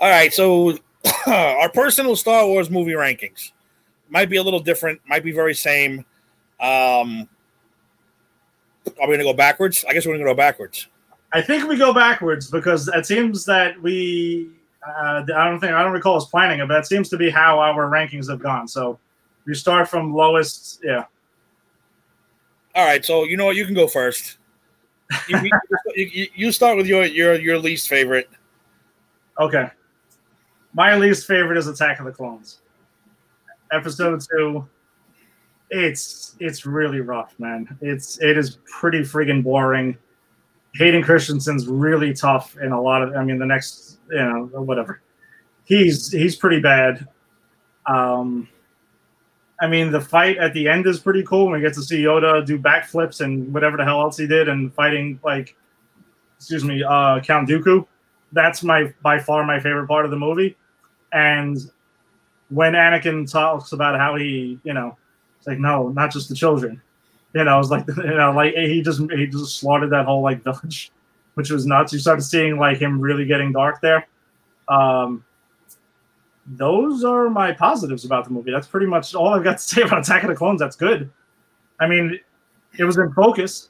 All right, so our personal Star Wars movie rankings might be a little different, might be very same. Um, are we going to go backwards? I guess we're going to go backwards. I think we go backwards because it seems that we. Uh, I don't think I don't recall us planning it, but that seems to be how our rankings have gone. So we start from lowest. Yeah. All right, so you know what? You can go first. You, you, you- you start with your your your least favorite. Okay. My least favorite is Attack of the Clones. Episode two. It's it's really rough, man. It's it is pretty friggin' boring. Hayden Christensen's really tough in a lot of I mean the next you know, whatever. He's he's pretty bad. Um I mean the fight at the end is pretty cool we get to see Yoda do backflips and whatever the hell else he did and fighting like excuse me, uh Count Dooku that's my by far my favorite part of the movie. And when Anakin talks about how he, you know, it's like no, not just the children. You know, it's like you know, like he just he just slaughtered that whole like village, which was nuts. You started seeing like him really getting dark there. Um, those are my positives about the movie. That's pretty much all I've got to say about Attack of the Clones. That's good. I mean, it was in focus.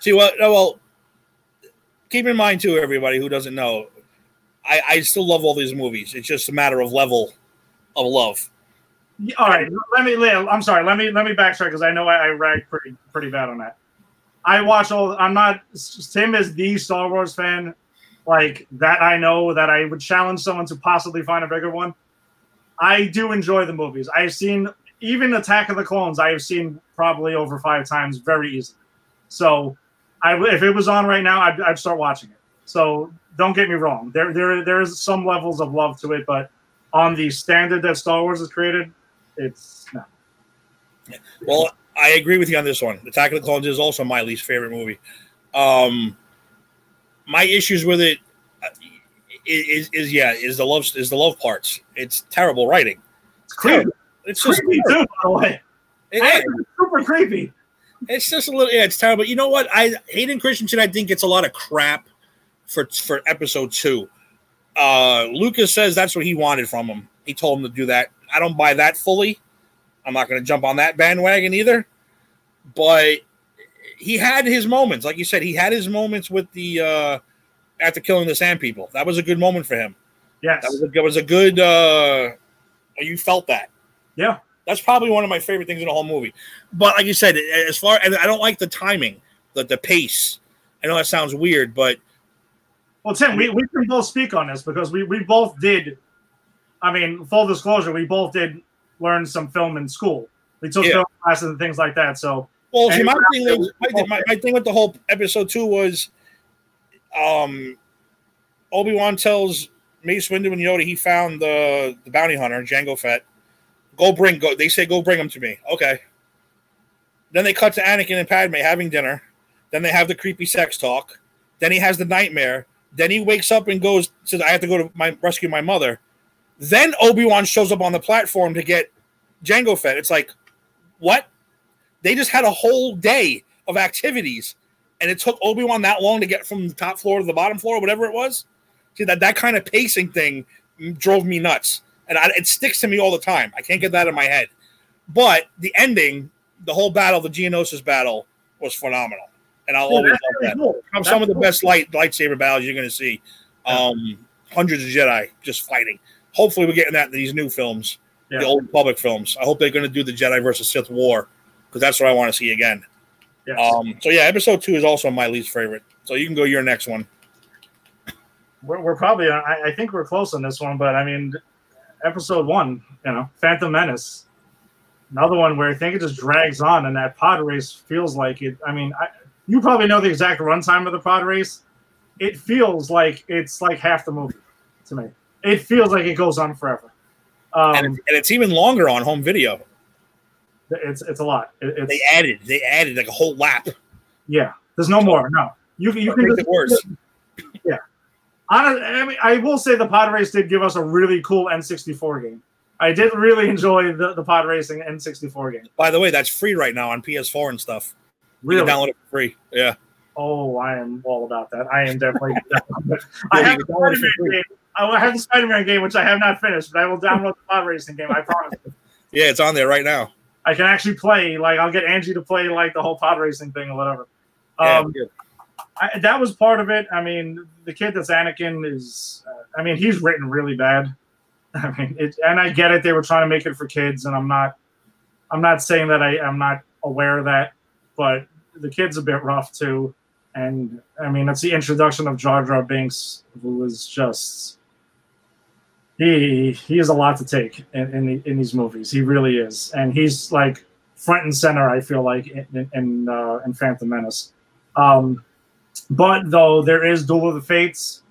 See, well, well, keep in mind too, everybody who doesn't know, I, I still love all these movies. It's just a matter of level of love. All right, let me. I'm sorry. Let me let me backtrack because I know I, I pretty pretty bad on that. I watch all. I'm not. Tim is the Star Wars fan, like that. I know that I would challenge someone to possibly find a bigger one. I do enjoy the movies. I've seen even Attack of the Clones. I have seen probably over five times, very easily. So, I if it was on right now, I'd, I'd start watching it. So don't get me wrong. There there there is some levels of love to it, but on the standard that Star Wars has created, it's no. Well, I agree with you on this one. Attack of the Clones is also my least favorite movie. Um, my issues with it uh, is, is yeah is the love is the love parts. It's terrible writing. It's creepy. It's just creepy too, by the way. it- It's super creepy. it's just a little yeah, it's terrible. You know what? I Hayden Christensen I think gets a lot of crap for for episode two. Uh, Lucas says that's what he wanted from him. He told him to do that. I don't buy that fully. I'm not going to jump on that bandwagon either. But he had his moments, like you said, he had his moments with the uh, after killing the Sand People. That was a good moment for him. Yes. That was a, that was a good. Uh, you felt that. yeah. That's probably one of my favorite things in the whole movie. But like you said, as far and I don't like the timing, the the pace. I know that sounds weird, but Well, Tim, we, we can both speak on this because we, we both did. I mean, full disclosure, we both did learn some film in school. We took Yeah. film classes and things like that. So well, see, my thing was my, my, my thing with the whole episode two was, um, Obi Wan tells Mace Windu and Yoda he found the the bounty hunter Jango Fett. Go bring go. They say go bring him to me. Okay. Then they cut to Anakin and Padme having dinner. Then they have the creepy sex talk. Then he has the nightmare. Then he wakes up and goes says I have to go to my rescue my mother. Then Obi Wan shows up on the platform to get Jango Fett. It's like, what? They just had a whole day of activities, and it took Obi Wan that long to get from the top floor to the bottom floor, whatever it was. See that that kind of pacing thing drove me nuts, and I, it sticks to me all the time. I can't get that in my head. But the ending, the whole battle, the Geonosis battle, was phenomenal, and I'll Yeah, always love that. cool. Some- That's of the cool. best light lightsaber battles you're going to see. Um, hundreds of Jedi just fighting. Hopefully, we're getting that in these new films, Yeah. the Old Republic films. I hope they're going to do the Jedi versus Sith war because that's what I want to see again. Yes. Um, so yeah, episode two is also my least favorite. So you can go your next one. we're, we're probably, I, I think we're close on this one, but I mean, episode one, you know, Phantom Menace. Another one where I think it just drags on, and that pod race feels like it. I mean, I, you probably know the exact runtime of the pod race. It feels like it's like half the movie to me. It feels like it goes on forever. Um, and, it's, and it's even longer on home video. it's it's a lot. It, it's, They added they added like a whole lap. yeah, there's no more. No, you you can it worse? Hon- I mean, I will say the pod race did give us a really cool N64 game. I did really enjoy the, the pod racing N64 game. By the way, that's free right now on PS4 and stuff. You Really? can download it for free. Yeah. Oh, I am all about that. I am definitely. I have you the Spider-Man game. I will have the Spider-Man game, which I have not finished, but I will download the pod racing game. I promise. Yeah, it's on there right now. I can actually play. Like, I'll get Angie to play like the whole pod racing thing or whatever. Yeah, Um, I, that was part of it. I mean, the kid that's Anakin is. Uh, I mean, he's written really bad. I mean, it, and I get it. They were trying to make it for kids, and I'm not. I'm not saying that I am not aware of that, but the kid's a bit rough too. And I mean, it's the introduction of Jar Jar Binks, who is just. He he is a lot to take in in, the, in these movies. He really is, and he's like front and center. I feel like in in, uh, in Phantom Menace. Um, but though there is Duel of the Fates,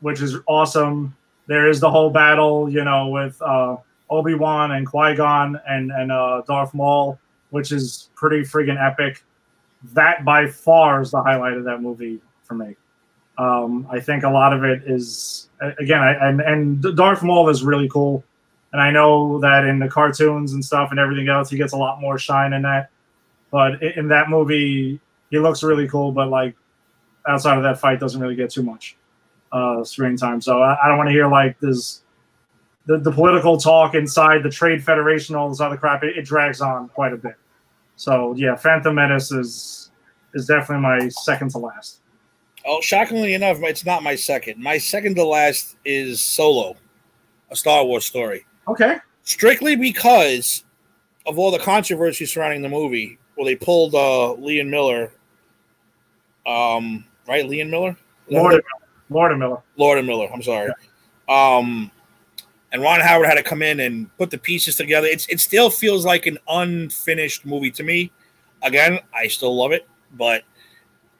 which is awesome. There is the whole battle, you know, with uh, Obi Wan and Qui Gon and and uh, Darth Maul, which is pretty friggin' epic. That by far is the highlight of that movie for me. Um, I think a lot of it is again, I, and and Darth Maul is really cool, and I know that in the cartoons and stuff and everything else, he gets a lot more shine in that. But in, that movie, he looks really cool, but like outside of that fight, doesn't really get too much uh, screen time. So I, I don't want to hear like this the, the political talk inside the trade federation, all this other crap. It, it drags on quite a bit. So yeah, Phantom Menace is is definitely my second to last. Oh, shockingly enough, it's not my second. My second to last is Solo, a Star Wars story. Okay. Strictly because of all the controversy surrounding the movie, where they pulled uh Leon Miller. Um, right, Leon Miller? Lord Lord Miller. Lord and Miller. I'm sorry. Um, and Ron Howard had to come in and put the pieces together. It's it still feels like an unfinished movie to me. Again, I still love it, but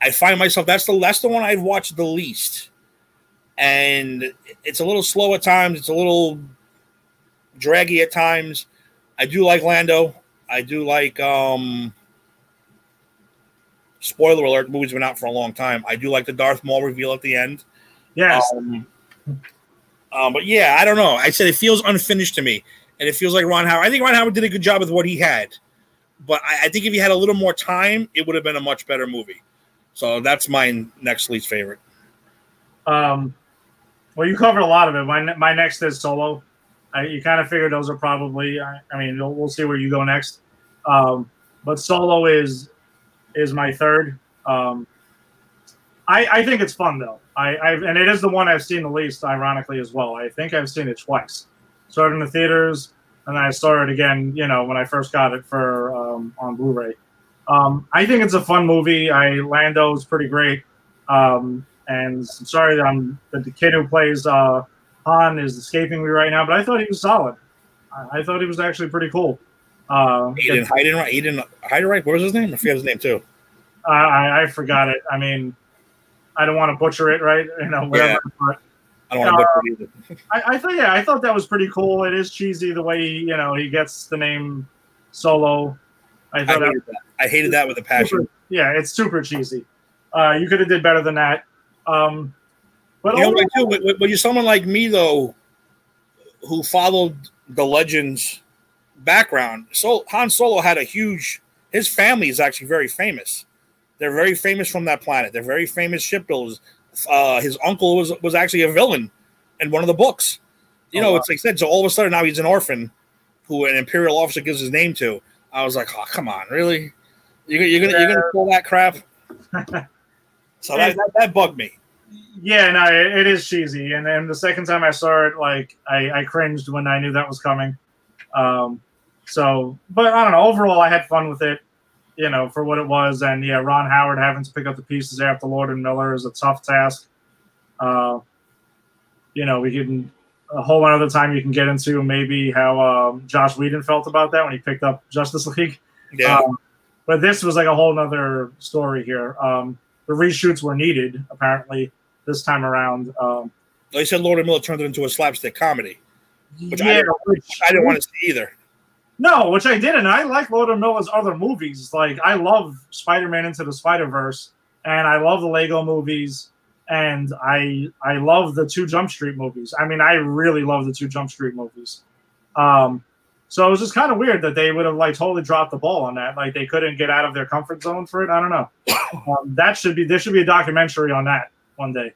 I find myself that's the that's the one I've watched the least, and it's a little slow at times. It's a little draggy at times. I do like Lando. I do like um. Spoiler alert: the movie's been out for a long time. I do like the Darth Maul reveal at the end. Yes. Um, um, but yeah, I don't know. I said it feels unfinished to me, and it feels like Ron Howard. I think Ron Howard did a good job with what he had, but I, I think if he had a little more time, it would have been a much better movie. So that's my next least favorite. Um, well, you covered a lot of it. My my next is Solo. I, you kind of figured those are probably. I, I mean, we'll, we'll see where you go next. Um, but Solo is is my third. Um, I I think it's fun though. I I've, and it is the one I've seen the least, ironically as well. I think I've seen it twice. Started in the theaters, and then I it again. You know, when I first got it for um, on Blu-ray. Um, I think it's a fun movie. I Lando's pretty great. Um, and I'm sorry that I'm that the kid who plays uh, Han is escaping me right now, but I thought he was solid. I, I thought he was actually pretty cool. Uh, He didn't hide right. He didn't hide right. What was his name? I forget his name too. I, I I forgot it. I mean, I don't want to butcher it, right? You know, whatever. Yeah. But I don't want to butcher it either. I, I thought, yeah, I thought that was pretty cool. It is cheesy the way he, you know he gets the name Solo. I I hated that. I hated that with a passion. super, yeah, it's super cheesy. Uh, you could have did better than that. Um, but You know overall- too? When you're someone like me, though, who followed the Legends background, so Han Solo had a huge. His family is actually very famous. They're very famous from that planet. They're very famous shipbuilders. Uh, his uncle was was actually a villain in one of the books. You Oh, know, wow. it's like I said. So all of a sudden now he's an orphan, who an imperial officer gives his name to. I was like, oh come on, really? You're, you're gonna you're gonna pull that crap? so that, that that bugged me. Yeah, no, it, it is cheesy. And then the second time I saw it, like I, I cringed when I knew that was coming. Um, so, but I don't know. Overall, I had fun with it, you know, for what it was. And yeah, Ron Howard having to pick up the pieces after Lord and Miller is a tough task. Uh, you know, we can a whole lot other time you can get into maybe how um, Joss Whedon felt about that when he picked up Justice League. Yeah. Um, but this was like a whole other story here. Um, the reshoots were needed apparently this time around. Um, they said Lord and Miller turned it into a slapstick comedy, which I, yeah, didn't, which- I didn't want to see either. No, which I didn't. I like Lord of Miller's other movies. Like I love Spider-Man Into the Spider-Verse, and I love the Lego movies, and I I love the two Jump Street movies. I mean, I really love the two Jump Street movies. Um, so it was just kind of weird that they would have like totally dropped the ball on that. Like they couldn't get out of their comfort zone for it. I don't know. Um, that should be there should be a documentary on that one day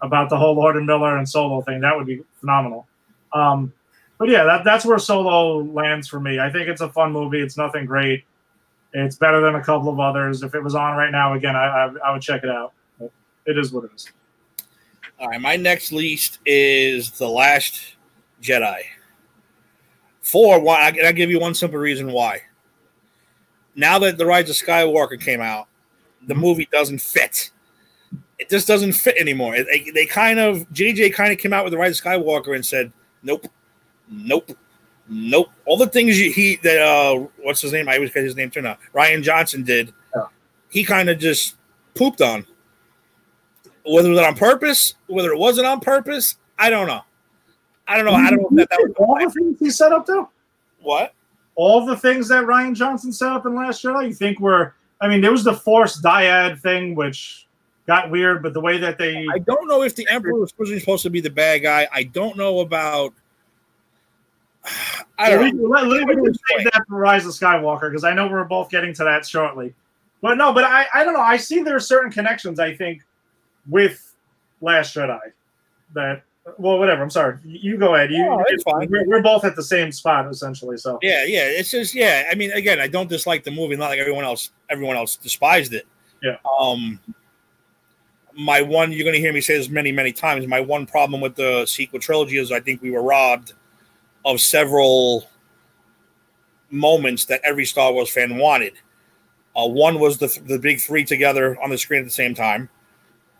about the whole Lord and Miller and Solo thing. That would be phenomenal. Um, but yeah, that, that's where Solo lands for me. I think it's a fun movie. It's nothing great. It's better than a couple of others. If it was on right now, again, I, I, I would check it out. It is what it is. All right, my next least is The Last Jedi. For why? I- I'll give you one simple reason why. Now that The Rise of Skywalker came out, the movie doesn't fit. It just doesn't fit anymore. It- They, they kind of, JJ kind of came out with The Rise of Skywalker and said, nope, nope, nope. All the things you, he, that, uh, what's his name? I always get his name turned out. Rian Johnson did. Yeah. He kind of just pooped on whether it was on purpose, whether it wasn't on purpose, I don't know. I don't know. I don't know if that, that was all the things he set up though. what. All the things that Rian Johnson set up in Last Jedi, you think were? I mean, there was the Force dyad thing, which got weird, but the way that they I don't know if the Emperor was supposed to be the bad guy. I don't know about. I don't know. let, can save that for Rise of Skywalker because I know we're both getting to that shortly. But no, but I, I don't know. I see there are certain connections. I think with Last Jedi that well, whatever. I'm sorry. You go ahead. You, No, it's fine. We're, we're both at the same spot essentially. So Yeah, yeah. It's just yeah. I mean, again, I don't dislike the movie. Not like everyone else. Everyone else despised it. Yeah. Um. My one, you're going to hear me say this many, many times. My one problem with the sequel trilogy is I think we were robbed of several moments that every Star Wars fan wanted. Uh, one was the the big three together on the screen at the same time.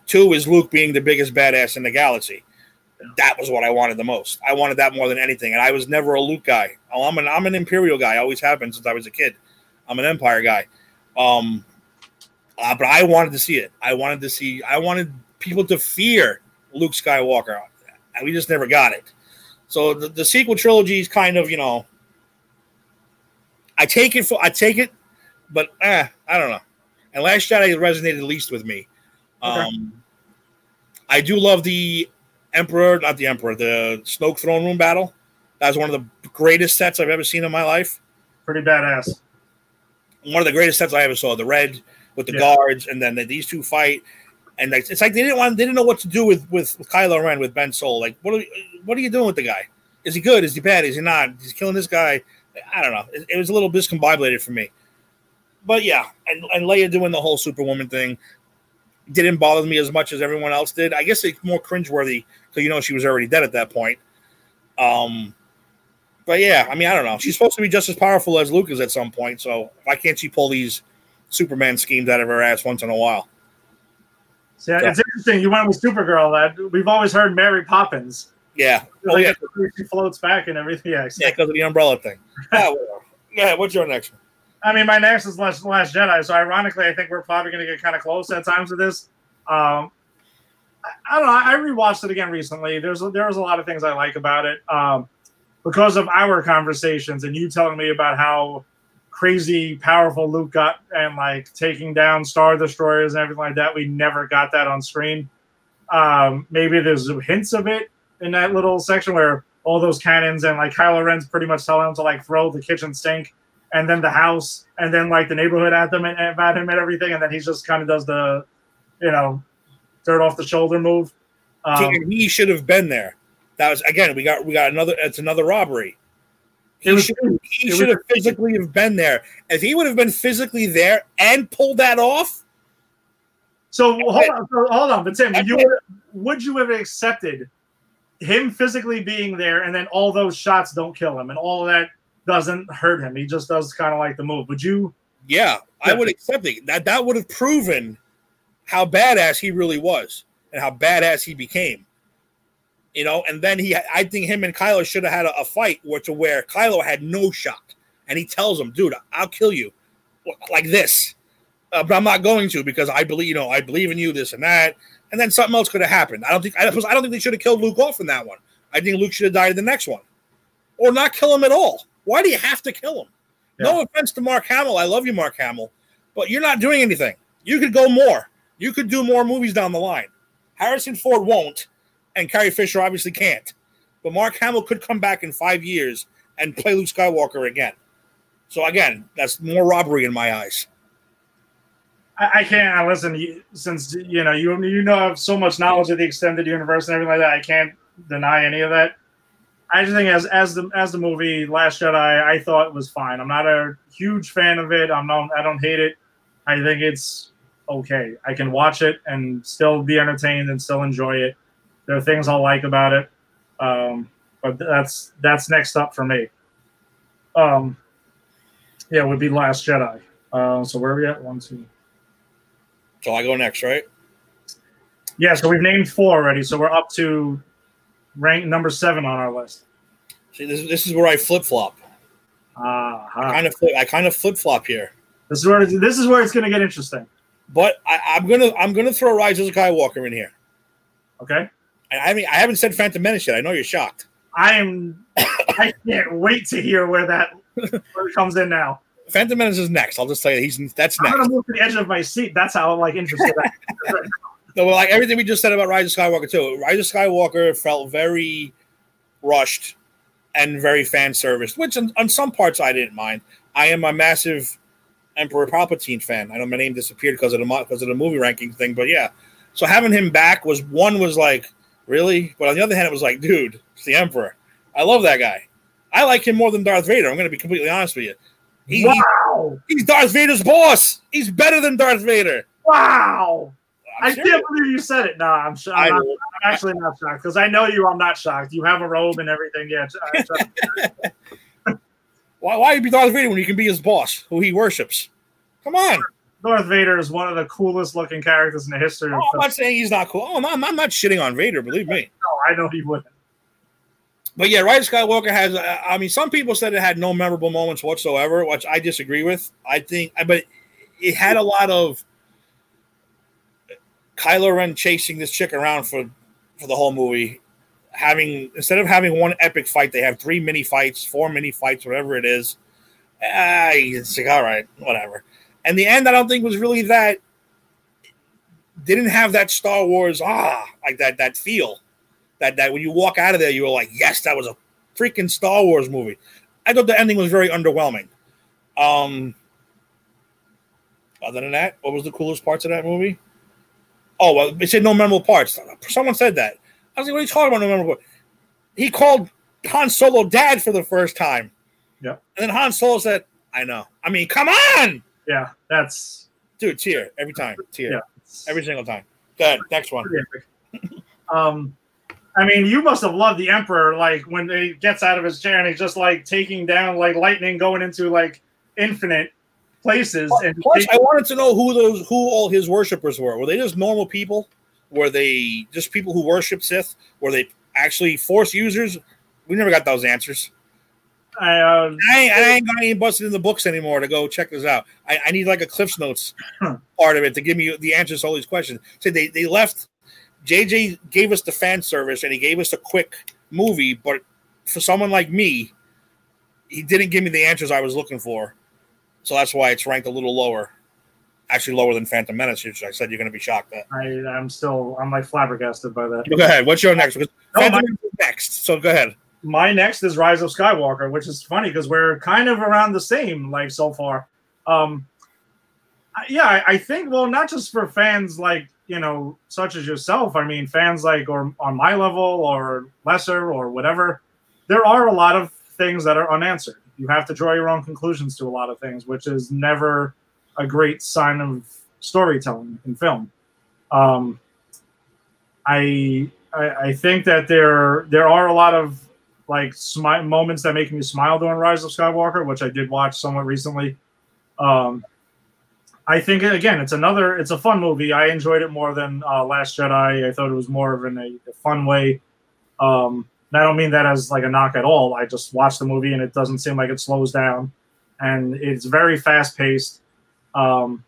Two is Luke being the biggest badass in the galaxy. That was what I wanted the most. I wanted that more than anything, and I was never a Luke guy. Oh, I'm an I'm an Imperial guy. Always have been since I was a kid. I'm an Empire guy. Um, uh, but I wanted to see it. I wanted to see. I wanted people to fear Luke Skywalker. And we just never got it. So the, the sequel trilogy is kind of you know. I take it for I take it, but eh, I don't know. And Last Jedi resonated least with me. Okay. Um, I do love the Emperor, not the Emperor, the Snoke throne room battle. That was one of the greatest sets I've ever seen in my life. pretty badass. One of the greatest sets I ever saw. The red with the Yeah. guards, and then these two fight, and it's like they didn't want, they didn't know what to do with with Kylo Ren with Ben Solo. Like, what are what are you doing with the guy? Is he good? Is he bad? Is he not? He's killing this guy. I don't know. It, it was a little discombobulated for me. But yeah, and, and Leia doing the whole Superwoman thing didn't bother me as much as everyone else did. I guess it's more cringeworthy because you know she was already dead at that point. Um, but yeah, I mean, I don't know. She's supposed to be just as powerful as Luke is at some point. So why can't she pull these Superman schemes out of her ass once in a while? See, it's interesting. You went with Supergirl. That we've always heard Mary Poppins. Yeah, oh Like, yeah, she floats back and everything. Yeah, yeah, because of the umbrella thing. Yeah, yeah. What's your next one? I mean, my next is Last, Last Jedi. So ironically, I think we're probably going to get kind of close at times with this. Um, I, I don't know. I rewatched it again recently. There's there was a lot of things I like about it um, because of our conversations and you telling me about how crazy powerful Luke got and like taking down Star Destroyers and everything like that. We never got that on screen. Um, maybe there's hints of it in that little section where all those cannons and like Kylo Ren's pretty much telling him to like throw the kitchen sink and then the house and then like the neighborhood at them and, about him and everything. And then he just kind of does the, you know, dirt off the shoulder move. Um, he should have been there. That was again. We got we got another. It's another robbery. He was- should, he should have physically have been there. If he would have been physically there and pulled that off, so hold on, so hold on, but Tim, you would, would you have accepted him physically being there and then all those shots don't kill him and all of that doesn't hurt him? He just does kind of like the move. Would you? yeah, I would accept it. That that would have proven how badass he really was and how badass he became. You know, and then he, I think him and Kylo should have had a, a fight where to where Kylo had no shot, and he tells him, "Dude, I'll kill you," like this, uh, but I'm not going to because I believe, you know, I believe in you, this and that, and then something else could have happened. I don't think, I, I don't think they should have killed Luke off in that one. I think Luke should have died in the next one, or not kill him at all. Why do you have to kill him? No offense to Mark Hamill, I love you, Mark Hamill, but you're not doing anything. You could go more. You could do more movies down the line. Harrison Ford won't, and Carrie Fisher obviously can't. But Mark Hamill could come back in five years and play Luke Skywalker again. So again, that's more robbery in my eyes. I, I can't listen. You, since you know you you know have so much knowledge of the extended universe and everything like that, I can't deny any of that. I just think as as the as the movie Last Jedi, I thought was fine. I'm not a huge fan of it. I'm not. I don't hate it. I think it's okay. I can watch it and still be entertained and still enjoy it. There are things I'll like about it, um, but that's that's next up for me. Um, yeah, would be Last Jedi. Uh, so where are we at? One, two. So I go next, right? Yeah, so we've named four already. So we're up to rank number seven on our list. See, this, this is where I flip flop. Uh, I kind of flip, I kind of flip flop here. This is where this is where it's going to get interesting. But I, I'm gonna I'm gonna throw Rise of Skywalker in here. Okay. I, I mean I haven't said Phantom Menace yet. I know you're shocked. I am. I can't wait to hear where that where it comes in now. Phantom Menace is next. I'll just tell you he's that's next. I'm gonna move to the edge of my seat. That's how I'm like interested. No, well, like everything we just said about Rise of Skywalker too. Rise of Skywalker felt very rushed and very fan service, which on, on some parts I didn't mind. I am a massive Emperor Palpatine fan. I know my name disappeared because of the because of the movie ranking thing, but yeah. So having him back was one was like really, but on the other hand, it was like, dude, it's the Emperor. I love that guy. I like him more than Darth Vader. I'm going to be completely honest with you. He, wow! He's Darth Vader's boss. He's better than Darth Vader. Wow! I'm I can't believe you said it. No, I'm, sh- I I'm, not, I'm actually not shocked because I know you. I'm not shocked. You have a robe and everything. Yeah. it's- it's- Why, why be Darth Vader when you can be his boss, who he worships? Come on. Darth Vader is one of the coolest looking characters in the history Oh, of I'm not saying he's not cool. Oh, I'm, not, I'm not shitting on Vader, believe me. No, I know he wouldn't. But yeah, Rise Skywalker has. uh, I mean, some people said it had no memorable moments whatsoever, which I disagree with. I think, but it had a lot of Kylo Ren chasing this chick around for for the whole movie. Having instead of having one epic fight, they have three mini fights, four mini fights, whatever it is. Ah, it's like all right, whatever. And the end, I don't think was really that. Didn't have that Star Wars ah like that that feel that that when you walk out of there, you were like, yes, that was a freaking Star Wars movie. I thought the ending was very underwhelming. Um, other than that, what was the coolest parts of that movie? Oh, well, they said no memorable parts. Someone said that. I was like, what are you talking about? No memorable. parts? He called Han Solo dad for the first time. Yeah. And then Han Solo said, I know. I mean, come on, Yeah, that's dude, tear every time, tear yeah. every single time. Go ahead, next one. um, I mean, you must have loved the Emperor, like when he gets out of his chair and he's just like taking down like lightning, going into like infinite places. And Plus, I wanted to know who those who all his worshippers were. Were they just normal people? Were they just people who worship Sith? Were they actually Force users? We never got those answers. I, uh, I ain't, I ain't got any busted in the books anymore to go check this out. I, I need like a Cliff's Notes part of it to give me the answers to all these questions. So they, they left. JJ gave us the fan service and he gave us a quick movie, but for someone like me, he didn't give me the answers I was looking for. So that's why it's ranked a little lower. Actually, lower than Phantom Menace, which I said you're going to be shocked at. I, I'm still, I'm like flabbergasted by that. Go ahead. What's your next? No, Phantom my- next. So go ahead. my next is Rise of Skywalker, which is funny because we're kind of around the same like so far. Um, yeah, I, I think well, not just for fans like you know such as yourself. I mean, fans like or on my level or lesser or whatever. There are a lot of things that are unanswered. You have to draw your own conclusions to a lot of things, which is never a great sign of storytelling in film. Um, I, I I think that there there are a lot of like smi- moments that make me smile during Rise of Skywalker, which I did watch somewhat recently. Um, I think again, it's another it's a fun movie. I enjoyed it more than uh, Last Jedi. I thought it was more of a, a fun way. Um, and I don't mean that as like a knock at all. I just watched the movie and it doesn't seem like it slows down, and it's very fast paced. Um,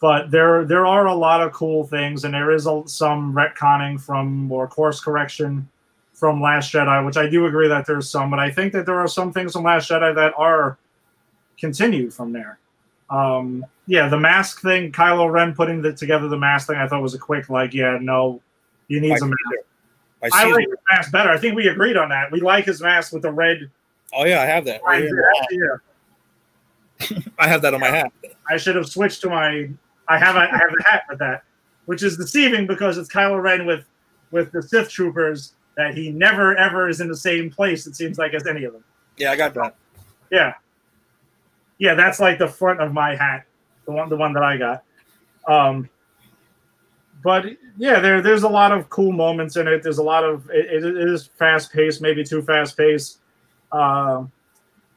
but there there are a lot of cool things, and there is a, some retconning from or course correction from Last Jedi, which I do agree that there's some, but I think that there are some things from Last Jedi that are continued from there. Um, yeah, the mask thing, Kylo Ren putting the, together the mask thing, I thought was a quick like, yeah, no, he needs I a mask. I I like his mask better. I think we agreed on that. We like his mask with the red. Oh yeah, I have that. right here. I have that on my hat. I should have switched to my. I have a, I have a hat with that, which is deceiving because it's Kylo Ren with with the Sith troopers that he never ever is in the same place. It seems like as any of them. Yeah, I got that. Yeah, yeah, that's like the front of my hat, the one the one that I got. Um, but yeah, there there's a lot of cool moments in it. There's a lot of it, it is fast paced, maybe too fast paced. Uh,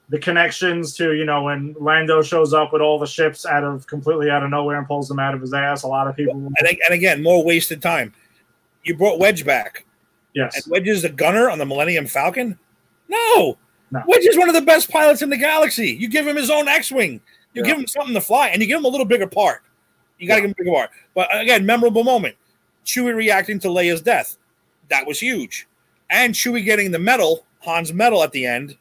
the connections to you know when Lando shows up with all the ships out of completely out of nowhere and pulls them out of his ass. A lot of people, And, and again, more wasted time. You brought Wedge back, yes, and Wedge is the gunner on the Millennium Falcon. No, No. Wedge is one of the best pilots in the galaxy. You give him his own X-wing. You Yeah. give him something to fly, and you give him a little bigger part. You got to Yeah. give him a bigger part. But uh, again, memorable moment. Chewie reacting to Leia's death. That was huge. And Chewie getting the medal, Han's medal at the end,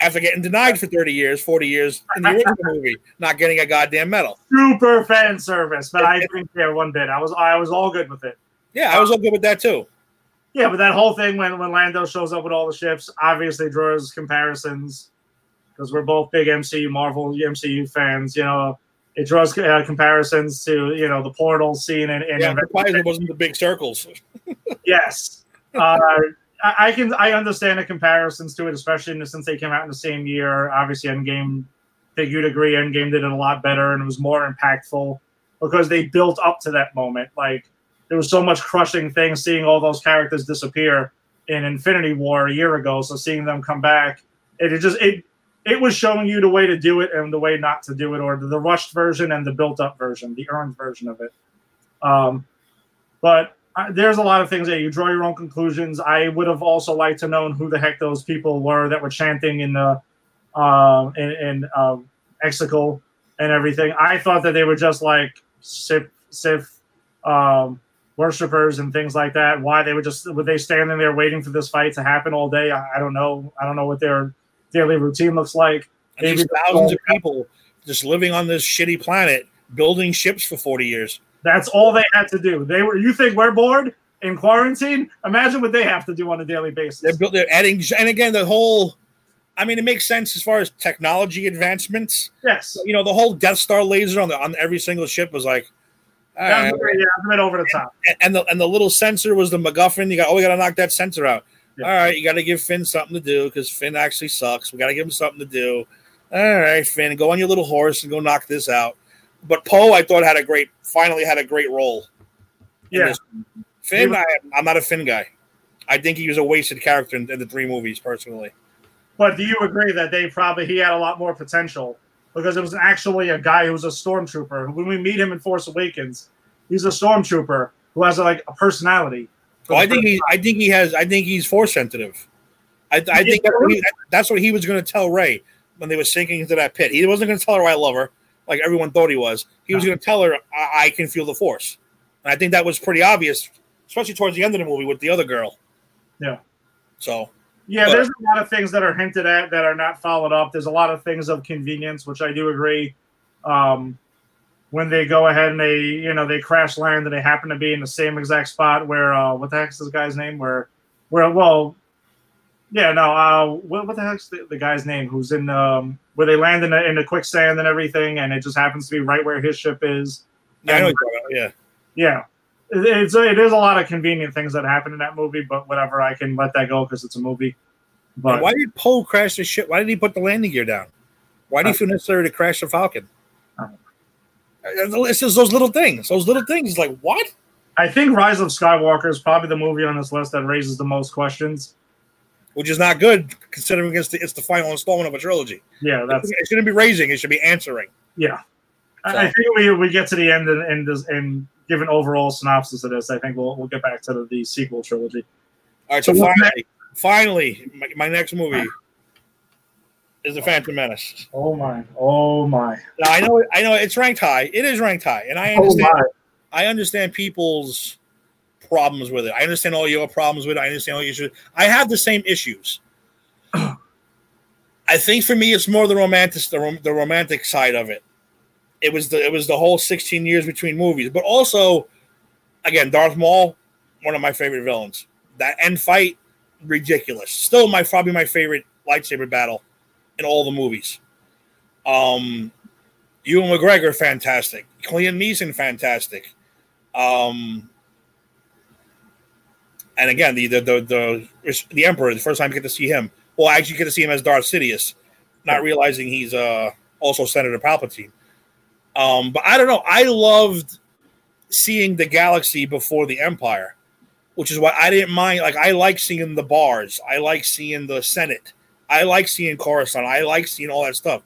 after getting denied for 30 years, 40 years in the original movie, not getting a goddamn medal. super fan service, but I didn't care one bit. I was I was all good with it. Yeah, I was all good with that too. Yeah, but that whole thing when when Lando shows up with all the ships obviously draws comparisons because we're both big MCU Marvel MCU fans. You know, it draws uh, comparisons to you know the portal scene and, and Yeah, surprised it wasn't the big circles. yes. Uh, I, can I understand the comparisons to it, especially since they came out in the same year. Obviously, Endgame, I think you'd agree, Endgame did it a lot better and it was more impactful because they built up to that moment. Like there was so much crushing things, seeing all those characters disappear in Infinity War a year ago. So seeing them come back, it, it just it it was showing you the way to do it and the way not to do it, or the, rushed version and the built up version, the earned version of it. Um, but uh, there's a lot of things that you draw your own conclusions. I would have also liked to known who the heck those people were that were chanting in the um, in, in um, Exegol and everything. I thought that they were just like Sith, Sith um, worshippers and things like that. Why they were just were they standing there waiting for this fight to happen all day? I, I don't know. I don't know what their daily routine looks like. And Maybe- thousands of people just living on this shitty planet, building ships for 40 years. That's all they had to do. They were. You think we're bored in quarantine? Imagine what they have to do on a daily basis. They're built. They're adding, and again, the whole. I mean, it makes sense as far as technology advancements. yes. You know, the whole Death Star laser on the on every single ship was like, ah. Yeah, right. yeah, a bit over the top. and the and the little sensor was the MacGuffin. You got, oh, we got to knock that sensor out. Yeah. All right, you got to give Finn something to do because Finn actually sucks. We got to give him something to do. All right, Finn, go on your little horse and go knock this out. But Poe, I thought had a great, finally had a great role. Yeah. Finn, He I, I'm not a Finn guy. I think he was a wasted character in, in the three movies, personally. But do you agree that they probably he had a lot more potential because it was actually a guy who was a stormtrooper. When we meet him in Force Awakens, he's a stormtrooper who has like a personality. Well, I think he, I think he has, I think he's force sensitive. I, I think that's what, he, that's what he was going to tell Rey when they were sinking into that pit. He wasn't going to tell her I love her, like everyone thought he was. He was No. going to tell her I, I can feel the force, and I think that was pretty obvious, especially towards the end of the movie with the other girl. Yeah. So Yeah, But- there's a lot of things that are hinted at that are not followed up. There's a lot of things of convenience, which I do agree. Um, when they go ahead and they, you know, they crash land and they happen to be in the same exact spot where, uh, what the heck's this guy's name? Where, where, well, yeah, no, uh, what, what the heck's the, the guy's name? Who's in, um, where they land in the, in the quicksand and everything, and it just happens to be right where his ship is. yeah, I know what you're talking about, yeah. Yeah. It's it is a lot of convenient things that happen in that movie, but whatever, I can let that go because it's a movie. But why did Poe crash the ship? Why did he put the landing gear down? Why do you feel necessary to crash the Falcon? It's just those little things. Those little things. Like what? I think Rise of Skywalker is probably the movie on this list that raises the most questions. Which is not good considering it's the, it's the final installment of a trilogy. Yeah, that's it shouldn't be raising; it should be answering. yeah. I, I think we, we get to the end and and, this, and give an overall synopsis of this. I think we'll we'll get back to the, the sequel trilogy. All right, so So finally, finally, my, my next movie is the Phantom Menace. Oh my! Oh my! Now I know, I know, it's ranked high. It is ranked high, and I Oh understand. my! I understand people's problems with it. I understand all your problems with it. I understand all your issues. I have the same issues. I think for me, it's more the romantic, the, rom- the romantic side of it. It was the it was the whole 16 years between movies, but also, again, Darth Maul, one of my favorite villains. That end fight, ridiculous. Still, my probably my favorite lightsaber battle in all the movies. Um, Ewan McGregor, fantastic. Liam Neeson, fantastic. Um, and again, the the the the, the Emperor, the first time you get to see him. Well, I actually get to see him as Darth Sidious, not realizing he's uh also Senator Palpatine. Um, but I don't know. I loved seeing the galaxy before the Empire, which is why I didn't mind. Like I like seeing the bars. I like seeing the Senate. I like seeing Coruscant. I like seeing all that stuff.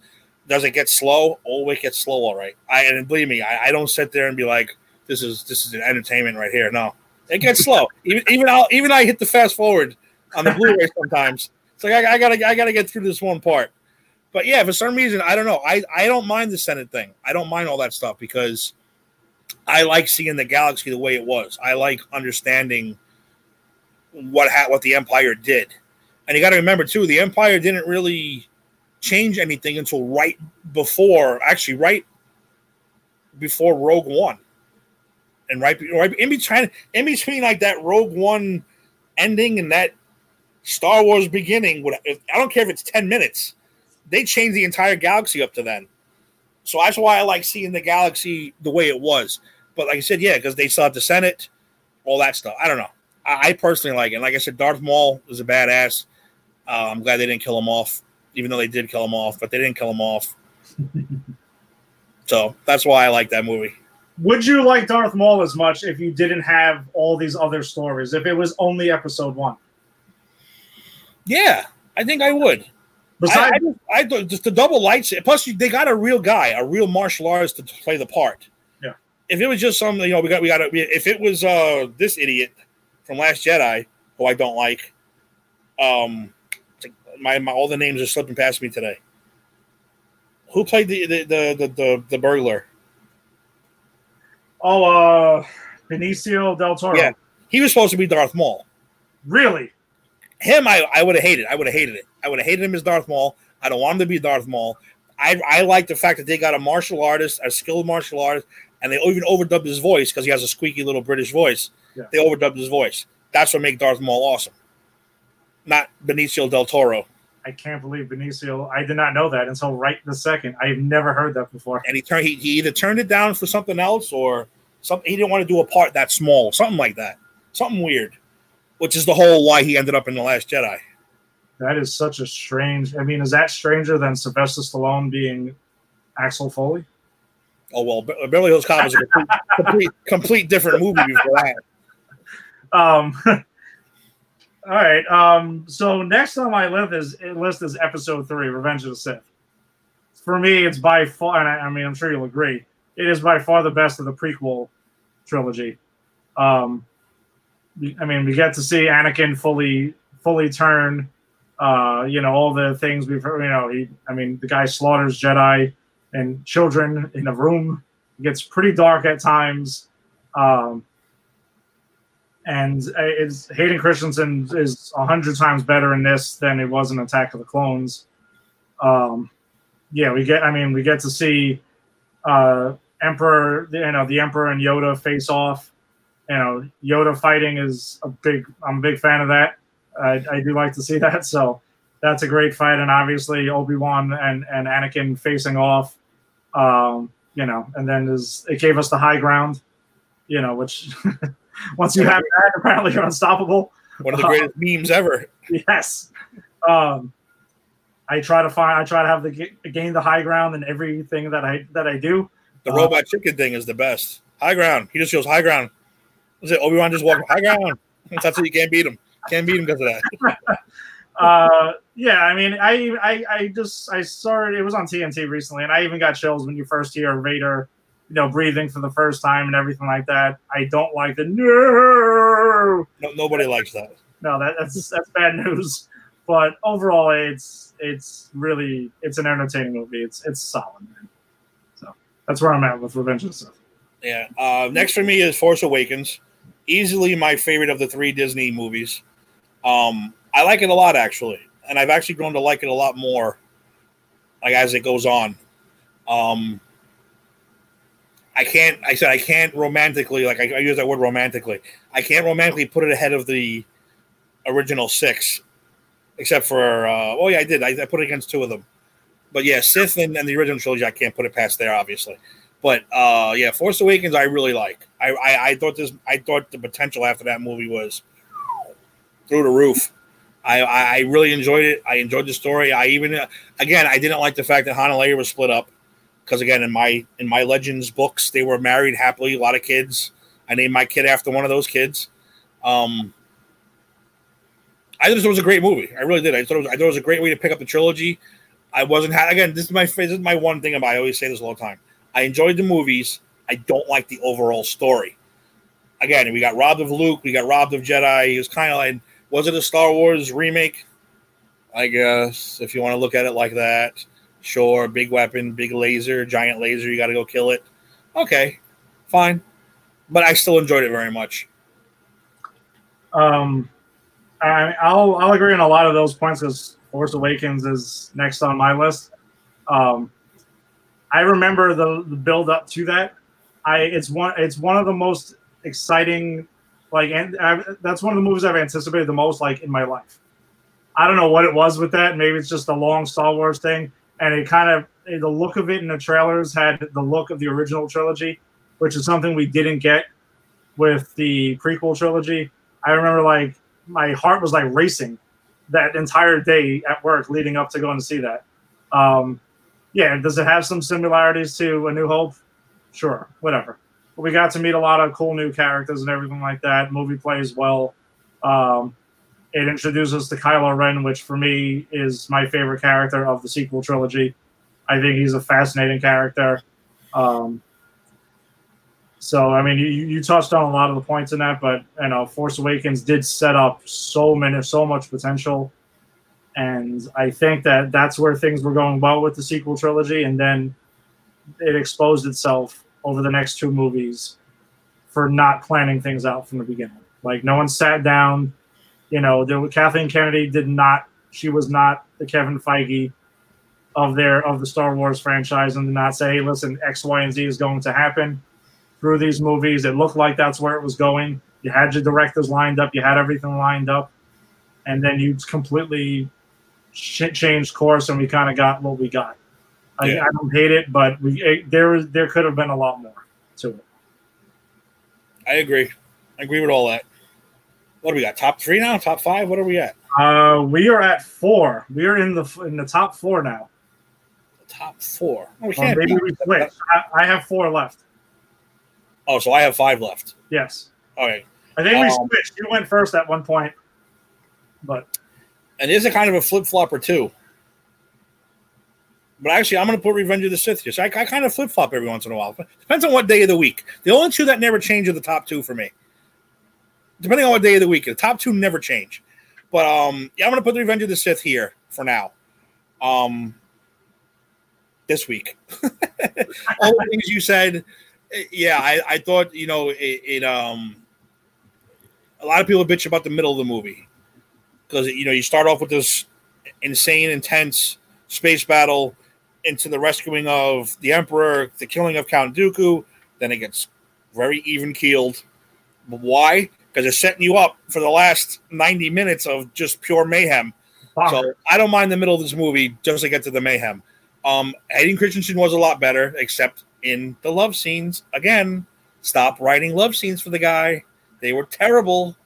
Does it get slow? Oh, it gets slow, all right. I and believe me, I, I don't sit there and be like, "This is this is an entertainment right here." No, it gets slow. Even even I even I hit the fast forward on the Blu-ray sometimes. It's like I, I gotta I gotta get through this one part. But yeah, for some reason, I don't know. I I don't mind the Senate thing. I don't mind all that stuff because I like seeing the galaxy the way it was. I like understanding what ha- what the Empire did. And you got to remember too, the Empire didn't really change anything until right before, actually, right before Rogue One, and right, right in between, in between like that Rogue One ending and that Star Wars beginning. I don't care if it's ten minutes, they changed the entire galaxy up to then. So that's why I like seeing the galaxy the way it was. But like I said, yeah, because they still have the Senate, all that stuff. I don't know. I, I personally like it. Like I said, Darth Maul is a badass. Uh, I'm glad they didn't kill him off, even though they did kill him off, but they didn't kill him off. so that's why I like that movie. Would you like Darth Maul as much if you didn't have all these other stories? If it was only Episode One? Yeah, I think I would. Besides, I, I, just, I just the double lights. Plus, you- they got a real guy, a real martial artist to play the part. Yeah. If it was just some, you know, we got, we got. To, if it was uh this idiot from Last Jedi, who I don't like, um, it's like my, my all the names are slipping past me today. Who played the the the the, the, the burglar? oh, uh, Benicio del Toro. Yeah. He was supposed to be Darth Maul. Really? him I, I would have hated. I would have hated it. I would have hated him as Darth Maul. I don't want him to be Darth Maul. I, I like the fact that they got a martial artist, a skilled martial artist, and they even overdubbed his voice because he has a squeaky little British voice. Yeah. They overdubbed his voice. That's what made Darth Maul awesome. Not Benicio del Toro. I can't believe Benicio. I did not know that until right the second. I've never heard that before. And he turned he, he either turned it down for something else or something he didn't want to do a part that small, something like that. Something weird. Which is the whole why he ended up in the last Jedi. That is such a strange. I mean, is that stranger than Sylvester Stallone being Axel Foley? Oh well, Be- Beverly Hills Cop was a complete, complete, complete different movie before that. Um, all right. Um, so next on my list is list is Episode Three, Revenge of the Sith. For me, it's by far, and I, I mean, I'm sure you'll agree, it is by far the best of the prequel trilogy. Um, I mean, we get to see Anakin fully fully turn. Uh, you know, all the things we've heard. You know, he. I mean, the guy slaughters Jedi and children in a room. It gets pretty dark at times. Um, and is Hayden Christensen is a hundred times better in this than it was in Attack of the Clones. Um, yeah, we get. I mean, we get to see uh, Emperor, you know, the Emperor and Yoda face off. You know, Yoda fighting is a big. I'm a big fan of that. I, I do like to see that. So that's a great fight, and obviously Obi Wan and and Anakin facing off. Um, you know, and then is it gave us the high ground. You know, which once you have that, apparently you're unstoppable. One of the greatest memes ever. Yes. Um, I try to find. I try to have the gain the high ground in everything that I that I do. The Uh, robot chicken thing is the best. High ground. He just shows high ground. Was it Obi Wan just walking high ground? That's how you can't beat him. Can't beat him because of that. Uh, yeah, I mean, I, I I just I saw it. It was on TNT recently, and I even got chills when you first hear Vader, you know, breathing for the first time and everything like that. I don't like the no. No, nobody likes that. no, that, that's that's bad news. But overall, it's it's really it's an entertaining movie. It's it's solid, man. So that's where I'm at with Revenge of the Sith. Yeah. Uh, next for me is Force Awakens. Easily my favorite of the three Disney movies. Um, I like it a lot actually, and I've actually grown to like it a lot more, like as it goes on. Um, I can't. I said I can't romantically like I, I use that word romantically. I can't romantically put it ahead of the original six, except for uh, oh yeah, I did. I, I put it against two of them, but yeah, Sith and, and the original trilogy, I can't put it past there, obviously. But uh, yeah, Force Awakens, I really like. I, I I thought this. I thought the potential after that movie was through the roof. I, I really enjoyed it. I enjoyed the story. I even again I didn't like the fact that Han and Leia was split up because again in my in my Legends books they were married happily, a lot of kids. I named my kid after one of those kids. Um, I thought it was a great movie. I really did. I thought it was, I thought it was a great way to pick up the trilogy. I wasn't ha- again. This is my this is my one thing about. I always say this all the time. I enjoyed the movies. I don't like the overall story. Again, we got robbed of Luke. We got robbed of Jedi. It was kind of like was it a Star Wars remake? I guess if you want to look at it like that, sure. Big weapon, big laser, giant laser. You got to go kill it. Okay, fine. But I still enjoyed it very much. Um, I, I'll I'll agree on a lot of those points because Force Awakens is next on my list. Um, I remember the, the build up to that. I it's one it's one of the most exciting like and I, that's one of the movies I've anticipated the most like in my life. I don't know what it was with that. Maybe it's just a long Star Wars thing, and it kind of the look of it in the trailers had the look of the original trilogy, which is something we didn't get with the prequel trilogy. I remember like my heart was like racing that entire day at work leading up to going to see that. Um, yeah, does it have some similarities to A New Hope? Sure, whatever. But we got to meet a lot of cool new characters and everything like that. Movie plays well. Um, it introduces to Kylo Ren, which for me is my favorite character of the sequel trilogy. I think he's a fascinating character. Um, so, I mean, you, you touched on a lot of the points in that, but you know, Force Awakens did set up so many, so much potential, and I think that that's where things were going well with the sequel trilogy, and then it exposed itself over the next two movies for not planning things out from the beginning. Like no one sat down. You know, there, Kathleen Kennedy did not. She was not the Kevin Feige of their of the Star Wars franchise, and did not say, "Hey, listen, X, Y, and Z is going to happen through these movies." It looked like that's where it was going. You had your directors lined up. You had everything lined up, and then you completely ch- changed course, and we kind of got what we got. I, Yeah. I don't hate it, but we it, there there could have been a lot more to it. I agree. I agree with all that. What do we got? Top three now? Top five? What are we at? Uh, we are at four. We are in the in the top four now. Top four. Oh, we can't maybe we switch. I, I have four left. Oh, so I have five left. Yes, All right. I think we Um, switched. You went first at one point, but And there's a kind of a flip flopper too. But actually, I'm going to put Revenge of the Sith here. So I, I kind of flip flop every once in a while. Depends on what day of the week. The only two that never change are the top two for me. Depending on what day of the week, the top two never change. But um, yeah, I'm to put the Revenge of the Sith here for now. Um, this week, all the things you said, yeah, I, I thought you know it, it. Um, a lot of people bitch about the middle of the movie because you know you start off with this insane, intense space battle into the rescuing of the Emperor, the killing of Count Dooku. Then it gets very even keeled. Why? Because they're setting you up for the last ninety minutes of just pure mayhem. So I don't mind the middle of this movie just to get to the mayhem. Um, Hayden Christensen was a lot better, except in the love scenes. Again, stop writing love scenes for the guy. They were terrible.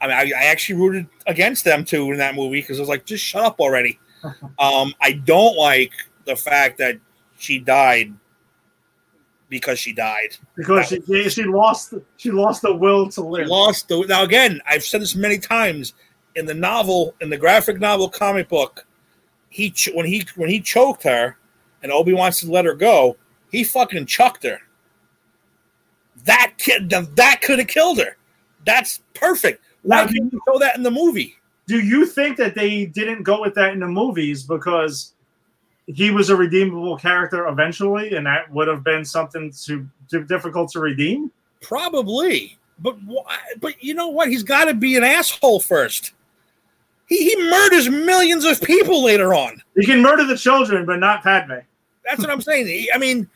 I mean, I, I actually rooted against them too in that movie because I was like, just shut up already. um, I don't like the fact that she died because she died. because she she lost she lost the will to live. lost the now again. I've said this many times in the novel, in the graphic novel comic book. He when he when he choked her, and Obi wants to let her go. He fucking chucked her. That kid, that could have killed her. That's perfect. Why now, can't you show that in the movie? do you think that they didn't go with that in the movies because he was a redeemable character eventually, and that would have been something to, to difficult to redeem? Probably, but? But you know what? He's got to be an asshole first. He he murders millions of people later on. You can murder the children, but not Padme. That's what I'm saying. He- I mean,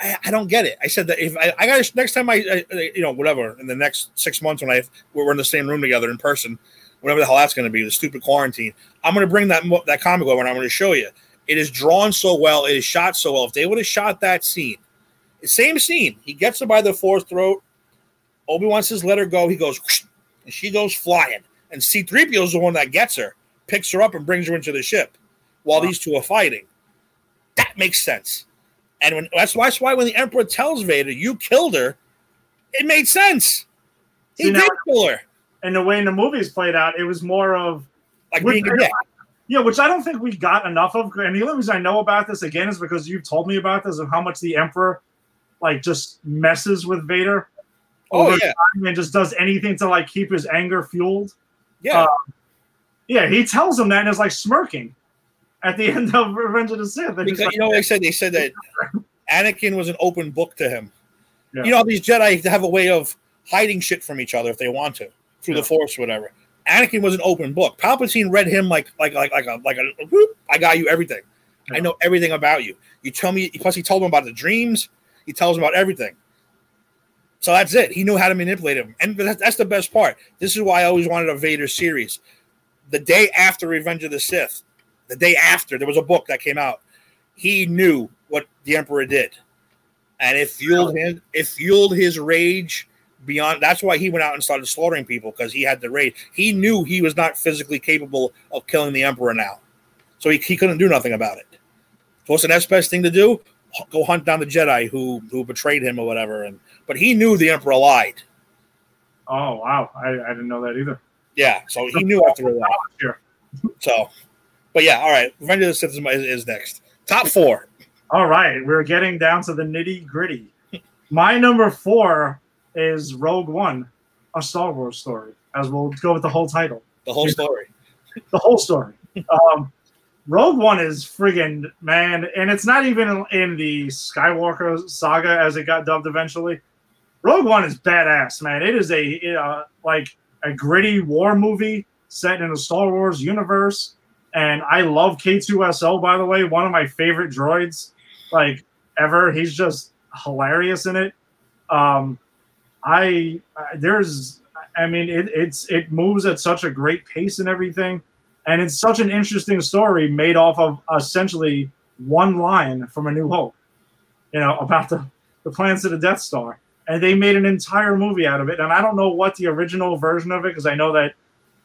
I, I don't get it. I said that if I, I got next time I, I, you know, whatever in the next six months when I we're in the same room together in person, whatever the hell that's going to be, the stupid quarantine. I'm going to bring that that comic over and I'm going to show you. It is drawn so well. It is shot so well. If they would have shot that scene, same scene, he gets her by the fourth throat. Obi Wan says, "Let her go." He goes, and she goes flying. And C-3PO is the one that gets her, picks her up, and brings her into the ship while these two are fighting. That makes sense. And when that's why, that's why when the Emperor tells Vader, "You killed her," it made sense. He See, now- kill her, And the way in the movies played out, it was more of like Which- being a dick. Yeah, which I don't think we got enough of. And the only reason I know about this again is because you've told me about this of how much the Emperor like just messes with Vader Oh over yeah, time and just does anything to like keep his anger fueled. yeah. Uh, Yeah, he tells him that and is like smirking at the end of Revenge of the Sith. And because like, you know what they said. They said that Anakin was an open book to him. Yeah. You know, these Jedi have a way of hiding shit from each other if they want to through Yeah. the Force, or whatever. Anakin was an open book. Palpatine read him like like like like a like a whoop, I got you everything. I know everything about you. You tell me. Plus, he told him about the dreams. He tells him about everything. So that's it. He knew how to manipulate him, and that's, that's the best part. This is why I always wanted a Vader series. The day after Revenge of the Sith, the day after there was a book that came out. He knew what the Emperor did, and it fueled him. It fueled his rage beyond. That's why he went out and started slaughtering people because he had the rage. He knew he was not physically capable of killing the Emperor now, so he, he couldn't do nothing about it. So what's the next best thing to do? Go hunt down the Jedi who who betrayed him or whatever. And but he knew the Emperor lied. oh wow, I, I didn't know that either. Yeah, so he knew after a while. Sure. So, but yeah, all right. Revenge of the Sith is, is, is next. Top four. All right, we're getting down to the nitty gritty. My number four is Rogue One, a Star Wars story, as we'll go with the whole title. The whole story. the whole story. Um, Rogue One is friggin' man, and it's not even in, the Skywalker saga as it got dubbed eventually. Rogue One is badass, man. It is a uh, like a gritty war movie set in the Star Wars universe, and I love K2SO. By the way, one of my favorite droids, like ever. He's just hilarious in it. Um, I, I there's I mean, it, it's it moves at such a great pace and everything, and it's such an interesting story made off of essentially one line from A New Hope, you know, about the the plans to the Death Star, and they made an entire movie out of it. And I don't know what the original version of it, because I know that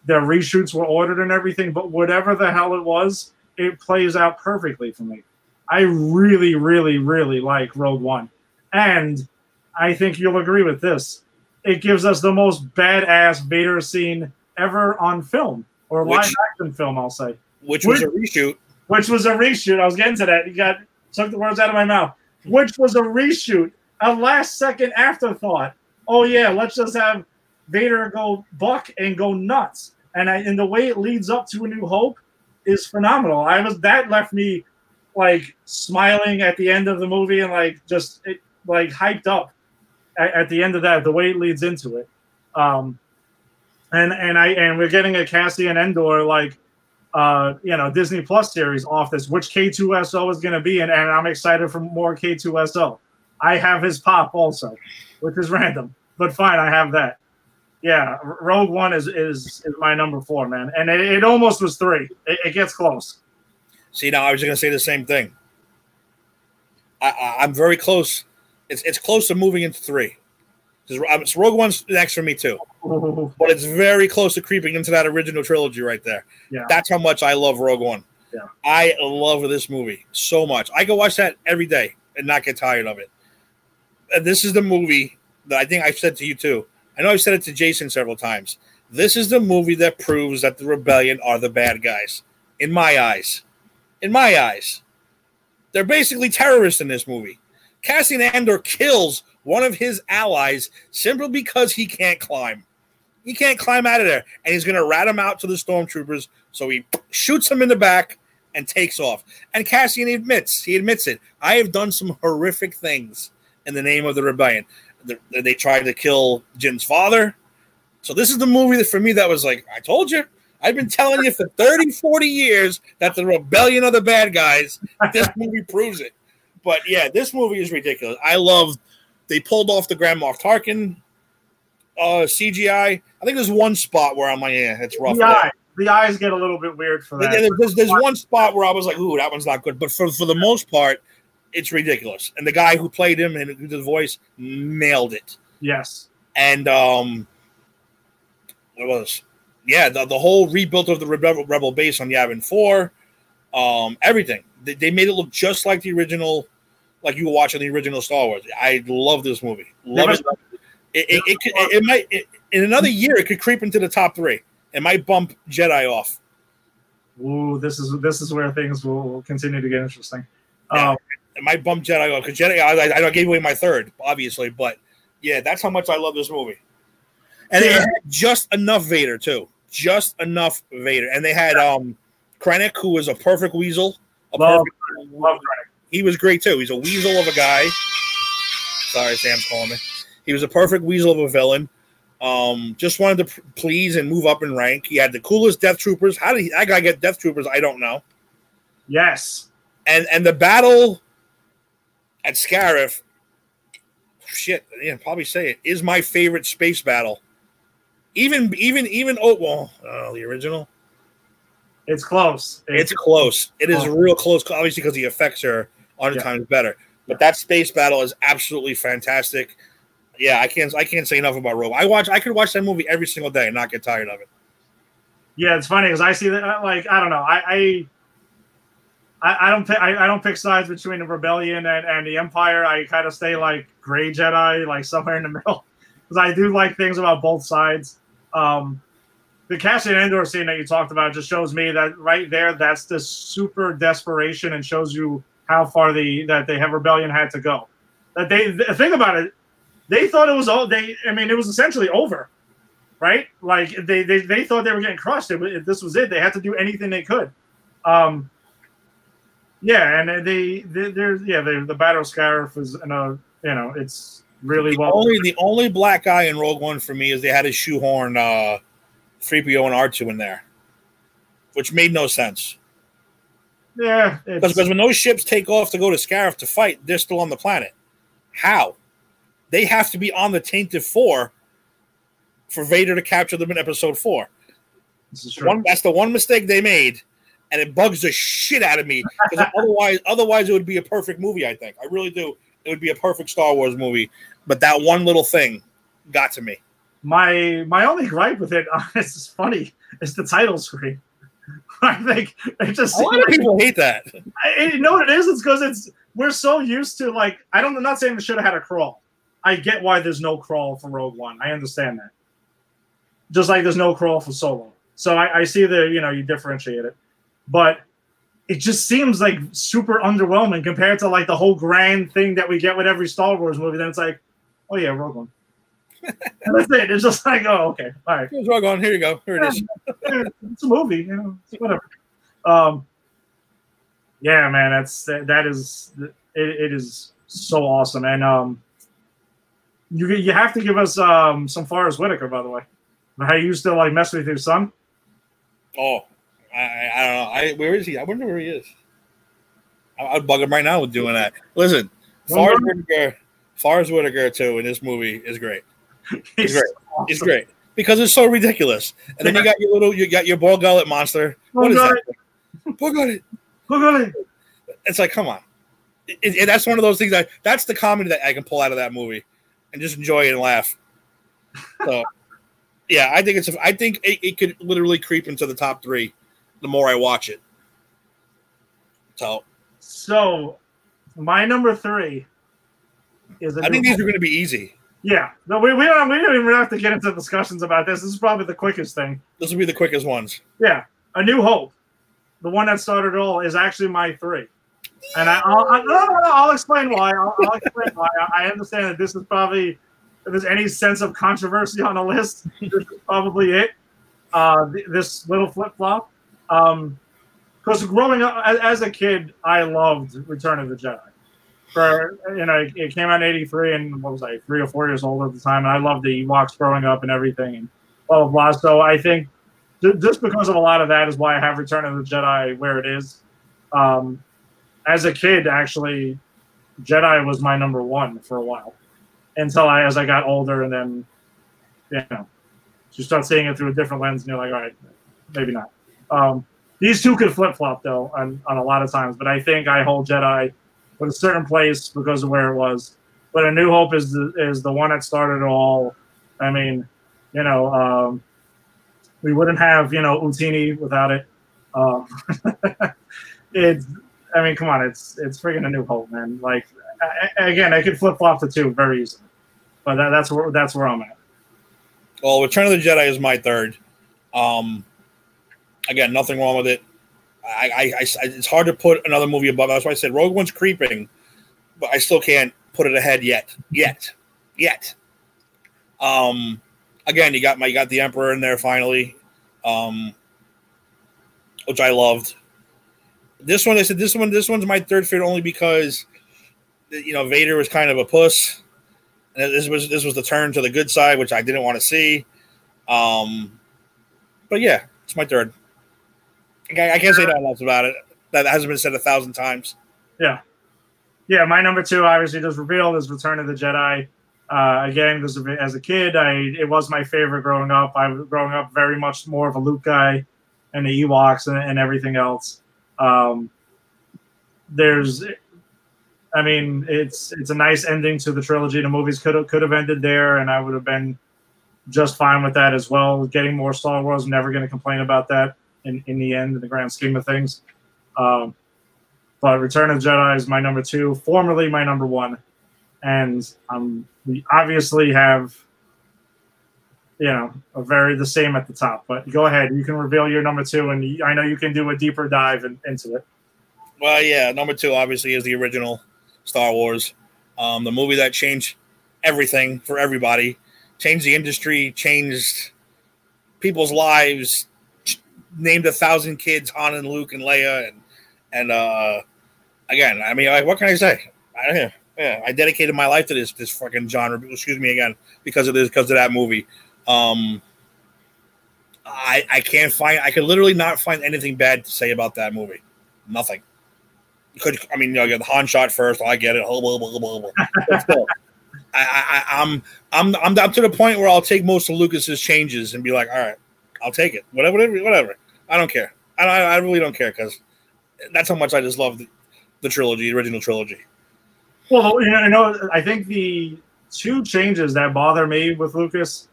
the reshoots were ordered and everything, but whatever the hell it was, it plays out perfectly for me. I really, really, really like Rogue One, and I think you'll agree with this it gives us the most badass Vader scene ever on film or Which- live action film, I'll say, Which was a reshoot. which was a reshoot. I was getting to that. You got took the words out of my mouth. Which was a reshoot, a last second afterthought. Oh yeah, let's just have Vader go buck and go nuts. And I, and the way it leads up to A New Hope is phenomenal. I was that left me like smiling at the end of the movie and like just it, like hyped up at, at the end of that. The way it leads into it, um, and and I and we're getting a Cassian Andor like uh, you know Disney Plus series off this, which K2SO is going to be, and, and I'm excited for more K2SO. I have his pop also, which is random, but fine, I have that. Yeah, Rogue One is is is my number four, man, and it, it almost was three. It, it gets close. See, now I was going to say the same thing. I, I, I'm very close. It's it's close to moving into three. um, so Rogue One's next for me too, but it's very close to creeping into that original trilogy right there. Yeah. That's how much I love Rogue One. Yeah. I love this movie so much. I could watch that every day and not get tired of it. And this is the movie that I think I've said to you too. I know I've said it to Jason several times. This is the movie that proves that the rebellion are the bad guys, in my eyes. In my eyes, they're basically terrorists in this movie. Cassian Andor kills one of his allies simply because he can't climb. He can't climb out of there, and he's gonna rat him out to the stormtroopers. So he shoots him in the back and takes off. And Cassian admits, he admits it. I have done some horrific things in the name of the rebellion. The- They tried to kill Jyn's father. So this is the movie that for me that was like, I told you. I've been telling you for 30, 40 years that the rebellion are the bad guys. This movie proves it. But yeah, this movie is ridiculous. I love they pulled off the Grand Moff Tarkin uh CGI. I think there's one spot where I'm like, yeah, it's rough. The, eye, the eyes get a little bit weird for that. Yeah, there's, there's one spot where I was like, ooh, that one's not good. But for, for the most part, it's ridiculous. And the guy who played him and who did the voice nailed it. Yes. And um what was yeah, the, the whole rebuild of the rebel, rebel base on Yavin 4, um, everything. They, they made it look just like the original, like you were watching the original Star Wars. I love this movie. Love it. It, it, it, could- it, might in another year it could creep into the top three. It might bump Jedi off. Ooh, this is this is where things will, will continue to get interesting. Yeah. Um, It might bump Jedi off because Jedi. I, I, gave away my third, obviously, but yeah, that's how much I love this movie. And it had just enough Vader too, just enough Vader. And they had um Krennic, who was a perfect weasel. A Love- perfect, love Krennic. He was great too. He's a weasel of a guy. Sorry, Sam's calling me. He was a perfect weasel of a villain. Um, just wanted to please and move up in rank. He had the coolest Death Troopers. How did he, that guy get Death Troopers? I don't know. Yes. And and the battle at Scarif, shit, yeah, probably say it is my favorite space battle. Even even even oh well, uh, the original. It's close. It's close. It is Oh. real close, obviously, because the effects are hundred Yeah. times better. But that space battle is absolutely fantastic. Yeah, I can't I can't say enough about Rogue. I watch I could watch that movie every single day and not get tired of it. Yeah, it's funny because I see that. uh, Like, I don't know. I I, I, I don't pick. I, I don't pick sides between the rebellion and, and the empire. I kind of stay like gray Jedi, like somewhere in the middle, because I do like things about both sides. Um, the Cassian Andor scene that you talked about just shows me that right there, that's the super desperation and shows you how far the that they have rebellion had to go. That they th- think about it, they thought it was all they. I mean, it was essentially over right? Like they they, they thought they were getting crushed. It, this was it. They had to do anything they could. Um, yeah, and they, they there's yeah the the battle scarif is in a you know it's really The well. only the only black guy in Rogue One for me is they had to shoehorn uh 3PO and R2 in there. Which made no sense. Yeah, Because when those ships take off to go to Scarif to fight, they're still on the planet. How? They have to be on the Tantive Four for Vader to capture them in Episode Four. this is true. One that's the one mistake they made, and it bugs the shit out of me because otherwise, otherwise it would be a perfect movie. I think I really do. It would be a perfect Star Wars movie, but that one little thing got to me. my my only gripe with it, this is funny, is the title screen. I think it just A lot of people hate that. I, you know what it is? It's because it's we're so used to like I don't. I'm not saying we should have had a crawl. I get why there's no crawl for Rogue One. I understand that. Just like there's no crawl for Solo. So I, I see the you know you differentiate it, but it just seems like super underwhelming compared to like the whole grand thing that we get with every Star Wars movie. Then it's like, oh yeah, Rogue One. and that's it. It's just like, oh okay, all right Here's Rogue One. Here you go. Here it is. it's a movie, you know, it's whatever. Um, yeah, man, that's that, that is it, it is so awesome, and um, you you have to give us um some Forest Whitaker, by the way. How you still like mess with your son? Oh, I, I don't know. I where is he? I wonder where he is. I, I'd bug him right now with doing that. Listen, Forest Whitaker, Forest Whitaker too in this movie is great. He's great. He's great because it's so ridiculous. And then you got your little, you got your Bor Gullet monster. What is Ball that? Bor Gullet. At it. It's like, come on. It, it- that's one of those things that that's the comedy that I can pull out of that movie and just enjoy it and laugh. So, yeah, I think it's. I think it, it could literally creep into the top three the more I watch it. So So, my number three is. I think these are going to be easy. Yeah, no, we, we don't we don't even have to get into discussions about this. This is probably the quickest thing. This will be the quickest ones. Yeah, A New Hope, the one that started it all, is actually my three. And I, I'll, I, no, no, no, I'll explain why. I'll, I'll explain why. I understand that this is probably if there's any sense of controversy on the list, this is probably it. Uh, th- this little flip flop. Um, because growing up as, as a kid, I loved Return of the Jedi. For you know, it, came out in '83, and what was I, three or four years old at the time, and I loved the Ewoks growing up and everything, and blah blah blah. So I think ju- just because of a lot of that is why I have Return of the Jedi where it is. Um, as a kid, actually, Jedi was my number one for a while until I, as I got older, and then, you know, you start seeing it through a different lens, and you're like, all right, maybe not. Um, these two could flip flop though on, on a lot of times, but I think I hold Jedi with a certain place because of where it was. But A New Hope is the is the one that started it all. I mean, you know, um, we wouldn't have you know Utinni without it. Um, it's, I mean, come on, it's it's freaking A New Hope, man. Like I- again, I could flip flop the two very easily, but that, that's where that's where I'm at. Well, Return of the Jedi is my third. Um, again, nothing wrong with it. I, I, I, it's hard to put another movie above. That's why I said Rogue One's creeping, but I still can't put it ahead yet, yet, yet. Um, again, you got my, you got the Emperor in there finally, um, which I loved. This one, I said this one, this one's my third favorite only because, you know, Vader was kind of a puss. And this was this was the turn to the good side, which I didn't want to see. Um, but yeah, it's my third. I, I can't say that enough about it. That hasn't been said a thousand times. Yeah. Yeah, my number two obviously just revealed is Return of the Jedi. Uh, again, this is, as a kid, I it was my favorite growing up. I was growing up very much more of a Luke guy, and the Ewoks and, and everything else. Um, there's, I mean, it's it's a nice ending to the trilogy. The movies could have could have ended there, and I would have been just fine with that as well. Getting more Star Wars, never going to complain about that in, in the end, in the grand scheme of things. Um, but Return of the Jedi is my number two, formerly my number one, and um, we obviously have, you know, a very the same at the top. But go ahead, you can reveal your number two, and I know you can do a deeper dive in, into it. Well, yeah, number two obviously is the original Star Wars, um, the movie that changed everything for everybody, changed the industry, changed people's lives, named a thousand kids Han and Luke and Leia, and and uh, again, I mean, like, what can I say? I, yeah, I dedicated my life to this this fucking genre. Excuse me again because of this because of that movie. Um, I I can't find I could literally not find anything bad to say about that movie. Nothing. You could I mean you know, the Han shot first. I get it. Blah, blah, blah, blah, blah. I, I, I'm I'm I'm up to the point where I'll take most of Lucas's changes and be like, all right, I'll take it. Whatever, whatever. I don't care. I I, I really don't care because that's how much I just love the, the trilogy, the original trilogy. Well, you know, you know, I think the two changes that bother me with Lucas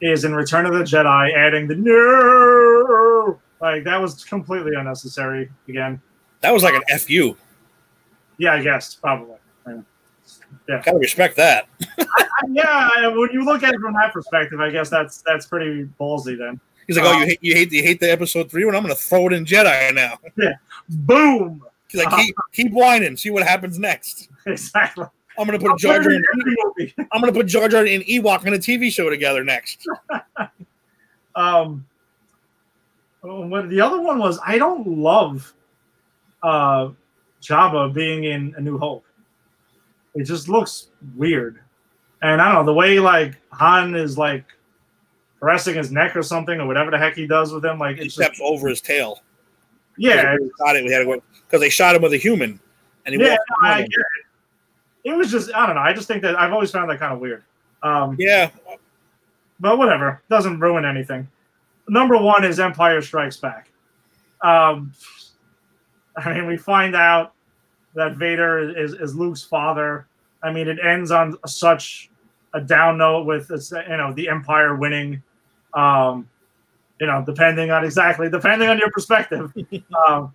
is in Return of the Jedi adding the no, like that was completely unnecessary. Again, That was like an fu. yeah, I guess probably. Yeah. Gotta respect that. yeah, when you look at it from that perspective, I guess that's that's pretty ballsy. Then, He's like, oh, you hate you hate you hate the episode three one. I'm gonna throw it in Jedi now. Yeah. boom, He's like, keep keep whining, see what happens next. exactly. I'm gonna put Jar Jar. In, movie. I'm gonna put Jar Jar and Ewok in a TV show together next. Um, oh, what the other one was, I don't love uh Jabba being in A New Hope. It just looks weird, and I don't know the way like Han is like caressing his neck or something or whatever the heck he does with him. Like He it's just, steps over his tail. yeah, we shot it. We had to go because they shot him with a human, and he yeah. I get it. It was just I don't know. I just think that I've always found that kind of weird. Um, Yeah, but whatever doesn't ruin anything number one is empire strikes back um i mean we find out that vader is, is luke's father i mean it ends on such a down note with you know the empire winning um you know depending on exactly depending on your perspective um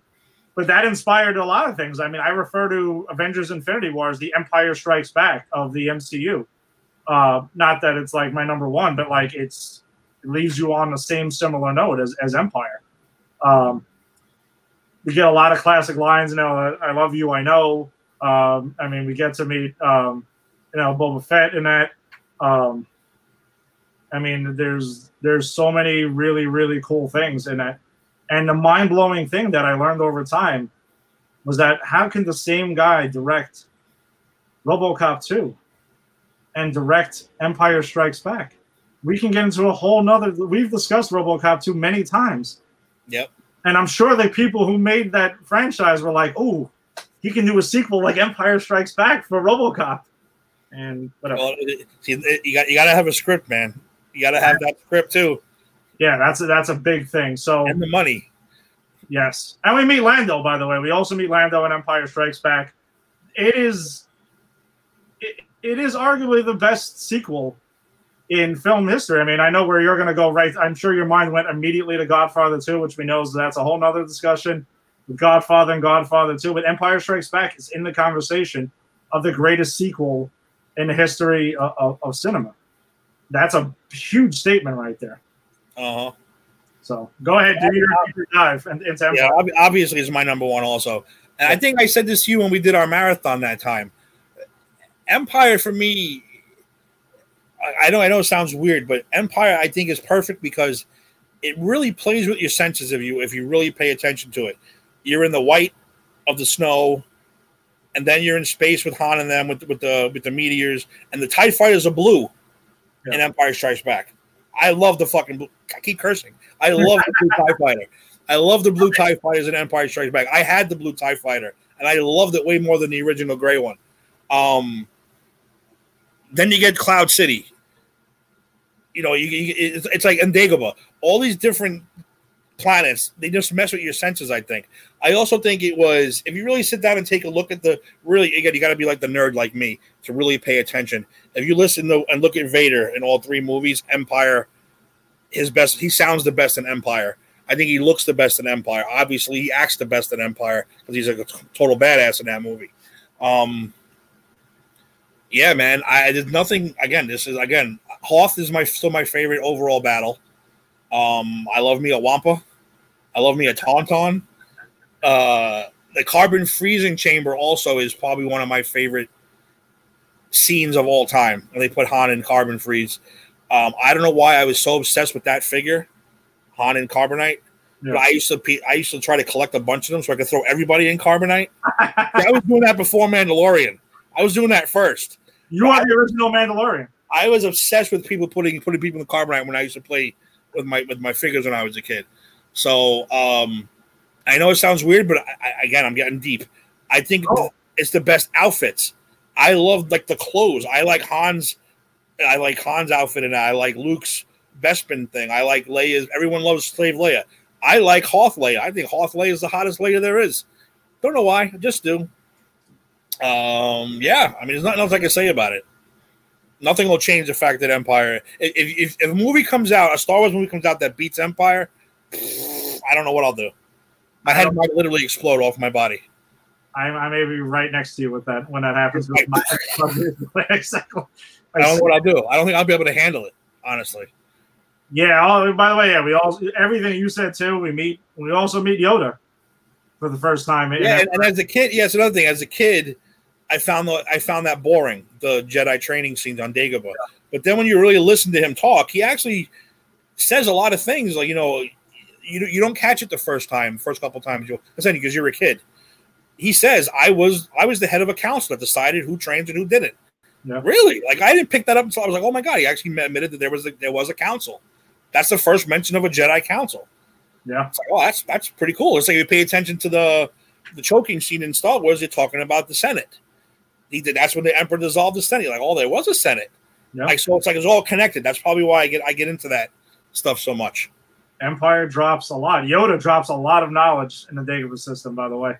but that inspired a lot of things i mean i refer to avengers infinity war as the empire strikes back of the mcu uh, not that it's like my number one, but like it's it leaves you on the same similar note as, as Empire. Um, we get a lot of classic lines. You know, I love you, I know. Um, I mean, we get to meet, um, you know, Boba Fett in that. Um, I mean, there's there's so many really really cool things in it, and the mind blowing thing that I learned over time was that how can the same guy direct RoboCop two and direct Empire Strikes Back? We can get into a whole nother. We've discussed RoboCop two many times. Yep. And I'm sure the people who made that franchise were like, "Oh, he can do a sequel like Empire Strikes Back for RoboCop." And whatever. Well, it- see, it- you got you got to have a script, man. You got to have that script too, yeah, that's a, that's a big thing. So and the money. yes, and we meet Lando. By the way, we also meet Lando in Empire Strikes Back. It is, it, it is arguably the best sequel in film history. I mean, I know where you're going to go. Right, I'm sure your mind went immediately to Godfather 2, which we know is that's a whole nother discussion. Godfather and Godfather 2, but Empire Strikes Back is in the conversation of the greatest sequel in the history of, of, of cinema. That's a huge statement right there. Uh huh. So go ahead, do your dive and Empire. Yeah, ob- obviously it's my number one also. And I think I said this to you when we did our marathon that time. Empire for me, I- I know I know it sounds weird, but Empire I think is perfect because it really plays with your senses if you if you really pay attention to it. You're in the white of the snow, and then you're in space with Han and them with with the with the meteors, and the Tie fighters are blue Yeah. Empire Strikes Back. I love the fucking blue. I keep cursing. I love the blue Tie fighter. I love the blue Tie fighters in Empire Strikes Back. I had the blue Tie fighter, and I loved it way more than the original gray one. Um, then you get Cloud City. You know, you, you it's, it's like and Dagobah. All these different planets, they just mess with your senses. I think. I also think it was if you really sit down and take a look at the really again, you got to be like the nerd like me to really pay attention. If you listen to and look at Vader in all three movies, Empire, his best. He sounds the best in Empire. I think he looks the best in Empire. Obviously, he acts the best in Empire because he's like a total badass in that movie. Um, yeah, man. I there's nothing. Again, this is again. Hoth is my still my favorite overall battle. Um, I love me a Wampa. I love me a Tauntaun. Uh, the carbon freezing chamber also is probably one of my favorite scenes of all time. When they put Han in carbon freeze. Um, I don't know why I was so obsessed with that figure, Han in carbonite. Yeah. But I used to I used to try to collect a bunch of them so I could throw everybody in carbonite. I was doing that before Mandalorian. I was doing that first. you are the original Mandalorian. I was obsessed with people putting putting people in carbonite when I used to play with my with my figures when I was a kid. So um, I know it sounds weird, but I, I, again, I'm getting deep. I think Oh. it's the best outfits. I love like the clothes. I like Hans. I like Han's outfit, and I like Luke's Bespin thing. I like Leia's. Everyone loves Slave Leia. I like Hoth Leia. I think Hoth Leia is the hottest Leia there is. Don't know why. I just do. Um, yeah, I mean, there's nothing else I can say about it. Nothing will change the fact that Empire. If, if, if a movie comes out, a Star Wars movie comes out that beats Empire, I don't know what I'll do. My head might literally explode off my body. I, I may be right next to you with that when that happens. With my, exactly. I don't know what I'll do. I don't think I'll be able to handle it, honestly. Yeah. Oh, by the way, yeah, we all everything you said too. We meet. We also meet Yoda for the first time. Yeah, and, and as a kid, yes, another thing. As a kid, I found the, I found that boring. The Jedi training scenes on Dagobah. But then when you really listen to him talk, he actually says a lot of things. Like you know, you you don't catch it the first time, first couple times. You'll listen because you're a kid. He says, "I was I was the head of a council that decided who trains and who didn't." Yeah. Really? Like I didn't pick that up until I was like, "Oh my god!" He actually admitted that there was a, there was a council. That's the first mention of a Jedi council. yeah. It's like, oh, that's that's pretty cool. It's like if you pay attention to the the choking scene in Star Wars, you're talking about the Senate. He did that's when the Emperor dissolved the Senate. Like, oh, there was a Senate. Yeah. Like, so it's like it's all connected. That's probably why I get I get into that stuff so much. Empire drops a lot. Yoda drops a lot of knowledge in the Dagobah system. By the way,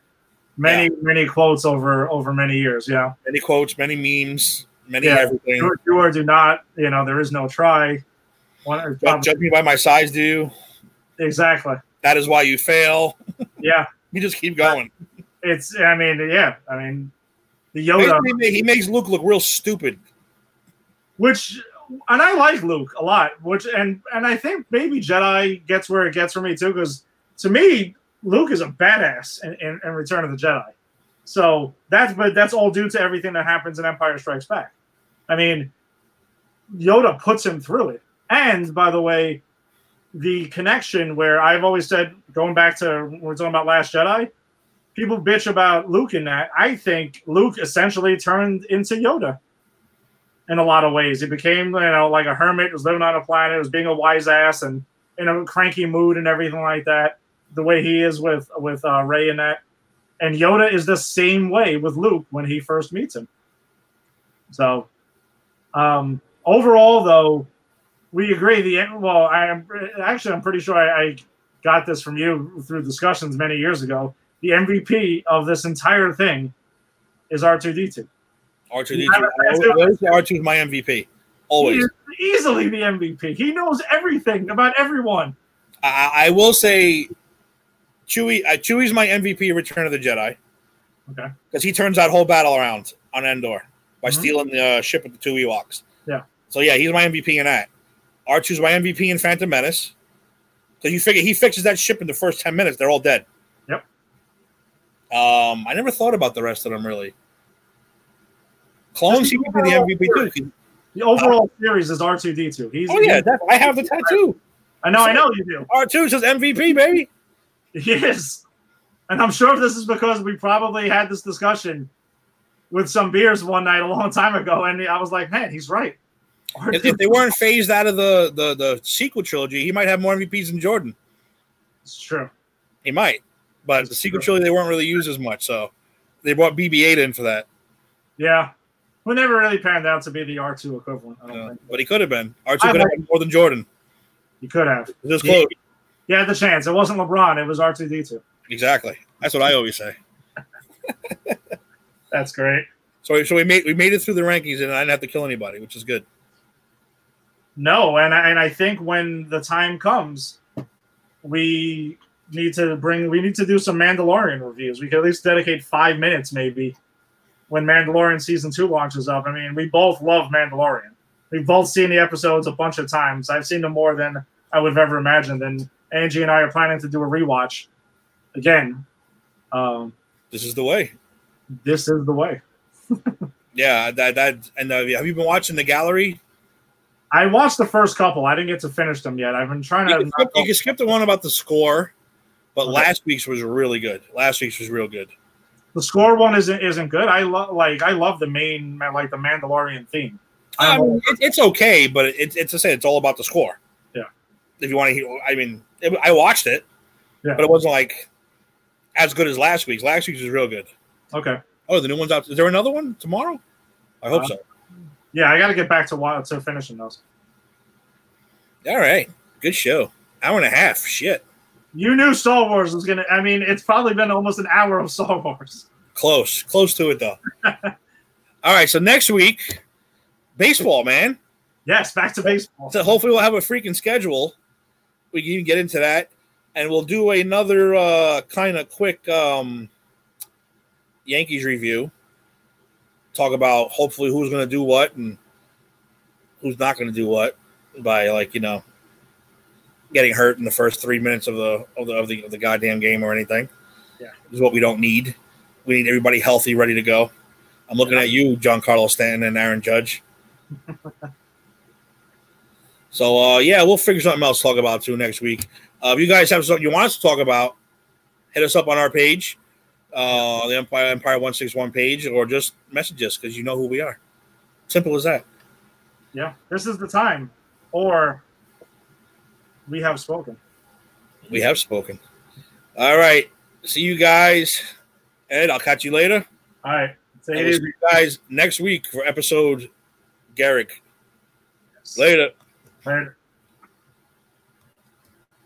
many many quotes over over many years. Yeah. Many quotes, many memes, many Yeah. everything. Do, do or do not. You know, there is no try. One uh, or Judge, judge me by my size, do you? exactly. That is why you fail. Yeah. You just keep going. It's. I mean, yeah. I mean, the Yoda. He makes Luke look real stupid. which and I like Luke a lot, which and and I think maybe Jedi gets where it gets for me too, because to me, Luke is a badass in, in, in Return of the Jedi. So that's but that's all due to everything that happens in Empire Strikes Back. I mean, Yoda puts him through it. And by the way, the connection where I've always said, going back to when we're talking about Last Jedi, people bitch about Luke in that. I think Luke essentially turned into Yoda in a lot of ways. He became, you know, like a hermit, was living on a planet, was being a wise ass and in a cranky mood and everything like that. The way he is with with uh, Rey and that, and Yoda is the same way with Luke when he first meets him. So, um, overall, though, we agree. The well, I am actually I'm pretty sure I, I got this from you through discussions many years ago. The MVP of this entire thing is R two D two. R two D two. R two is my MVP. Always. easily the MVP. He knows everything about everyone. I, I will say, Chewie. Uh, Chewie's my MVP. Return of the Jedi. Okay. Because he turns that whole battle around on Endor by Mhm. stealing the uh, ship with the two Ewoks. Yeah. So yeah, he's my MVP in that. R2's my MVP in Phantom Menace. So you figure he fixes that ship in the first ten minutes, they're all dead. Yep. Um, I never thought about the rest of them really. Clone Just seems to be the MVP too. The overall series is R two D two. He's Oh yeah, I have the tattoo. I know, I know you do. R2 says MVP, baby. He is. And I'm sure this is because we probably had this discussion with some beers one night a long time ago, and I was like, man, he's right. If, if they weren't phased out of the, the the sequel trilogy, he might have more MVPs than Jordan. It's true. He might, but the sequel trilogy they weren't really used as much, so they brought BB-8 in for that. Yeah. Who never really panned out to be the R2 equivalent. I don't Uh, think. but he could have been. R2 I could have been more than Jordan. He could have. This Yeah. close. He had the chance. It wasn't LeBron, it was R2D2. Exactly. That's what I always say. That's great. So, so we made we made it through the rankings, and I didn't have to kill anybody, which is good. No, and I, and I think when the time comes, we need to bring we need to do some Mandalorian reviews. We could at least dedicate five minutes, maybe, when Mandalorian season two launches up. I mean, we both love Mandalorian. We've both seen the episodes a bunch of times. I've seen them more than I would have ever imagined. And Angie and I are planning to do a rewatch again. Um, This is the way. this is the way. Yeah, that that and uh, have you been watching the gallery? I watched the first couple. I didn't get to finish them yet. I've been trying You to. can, skip, you can skip the one about the score, but Okay. last week's was really good. Last week's was real good. The score one isn't isn't good. I love like I love the main like the Mandalorian theme. I I mean, it, it's okay, but it, it's to say it's all about the score. Yeah. If you want to hear, I mean, it, I watched it, Yeah. but it wasn't like as good as last week's. Last week's was real good. Okay. Oh, the new one's out. Is there another one tomorrow? I hope Uh, so. Yeah, I got to get back to wa- to finishing those. All right, good show. Hour and a half. Shit, You knew Star Wars was gonna. I mean, it's probably been almost an hour of Star Wars. close, close to it though. all right, so next week, baseball, man. Yes, back to baseball. So hopefully we'll have a freaking schedule. We can even get into that, and we'll do another uh, kind of quick um, Yankees review. Talk about hopefully who's going to do what and who's not going to do what by like you know getting hurt in the first three minutes of the of the of the, of the goddamn game or anything. Yeah. this is what we don't need. We need everybody healthy, ready to go. I'm looking at you, Giancarlo Stanton and Aaron Judge. So uh, yeah, we'll figure something else to talk about too next week. Uh, if you guys have something you want us to talk about, hit us up on our page, uh, the Empire Empire One Six One page, or just message us because you know who we are. Simple as that. Yeah, this is the time, or we have spoken. We have spoken. All right. See you guys. Ed, I'll catch you later. All right, take we'll see you guys next week for episode Garrick. Later. Later.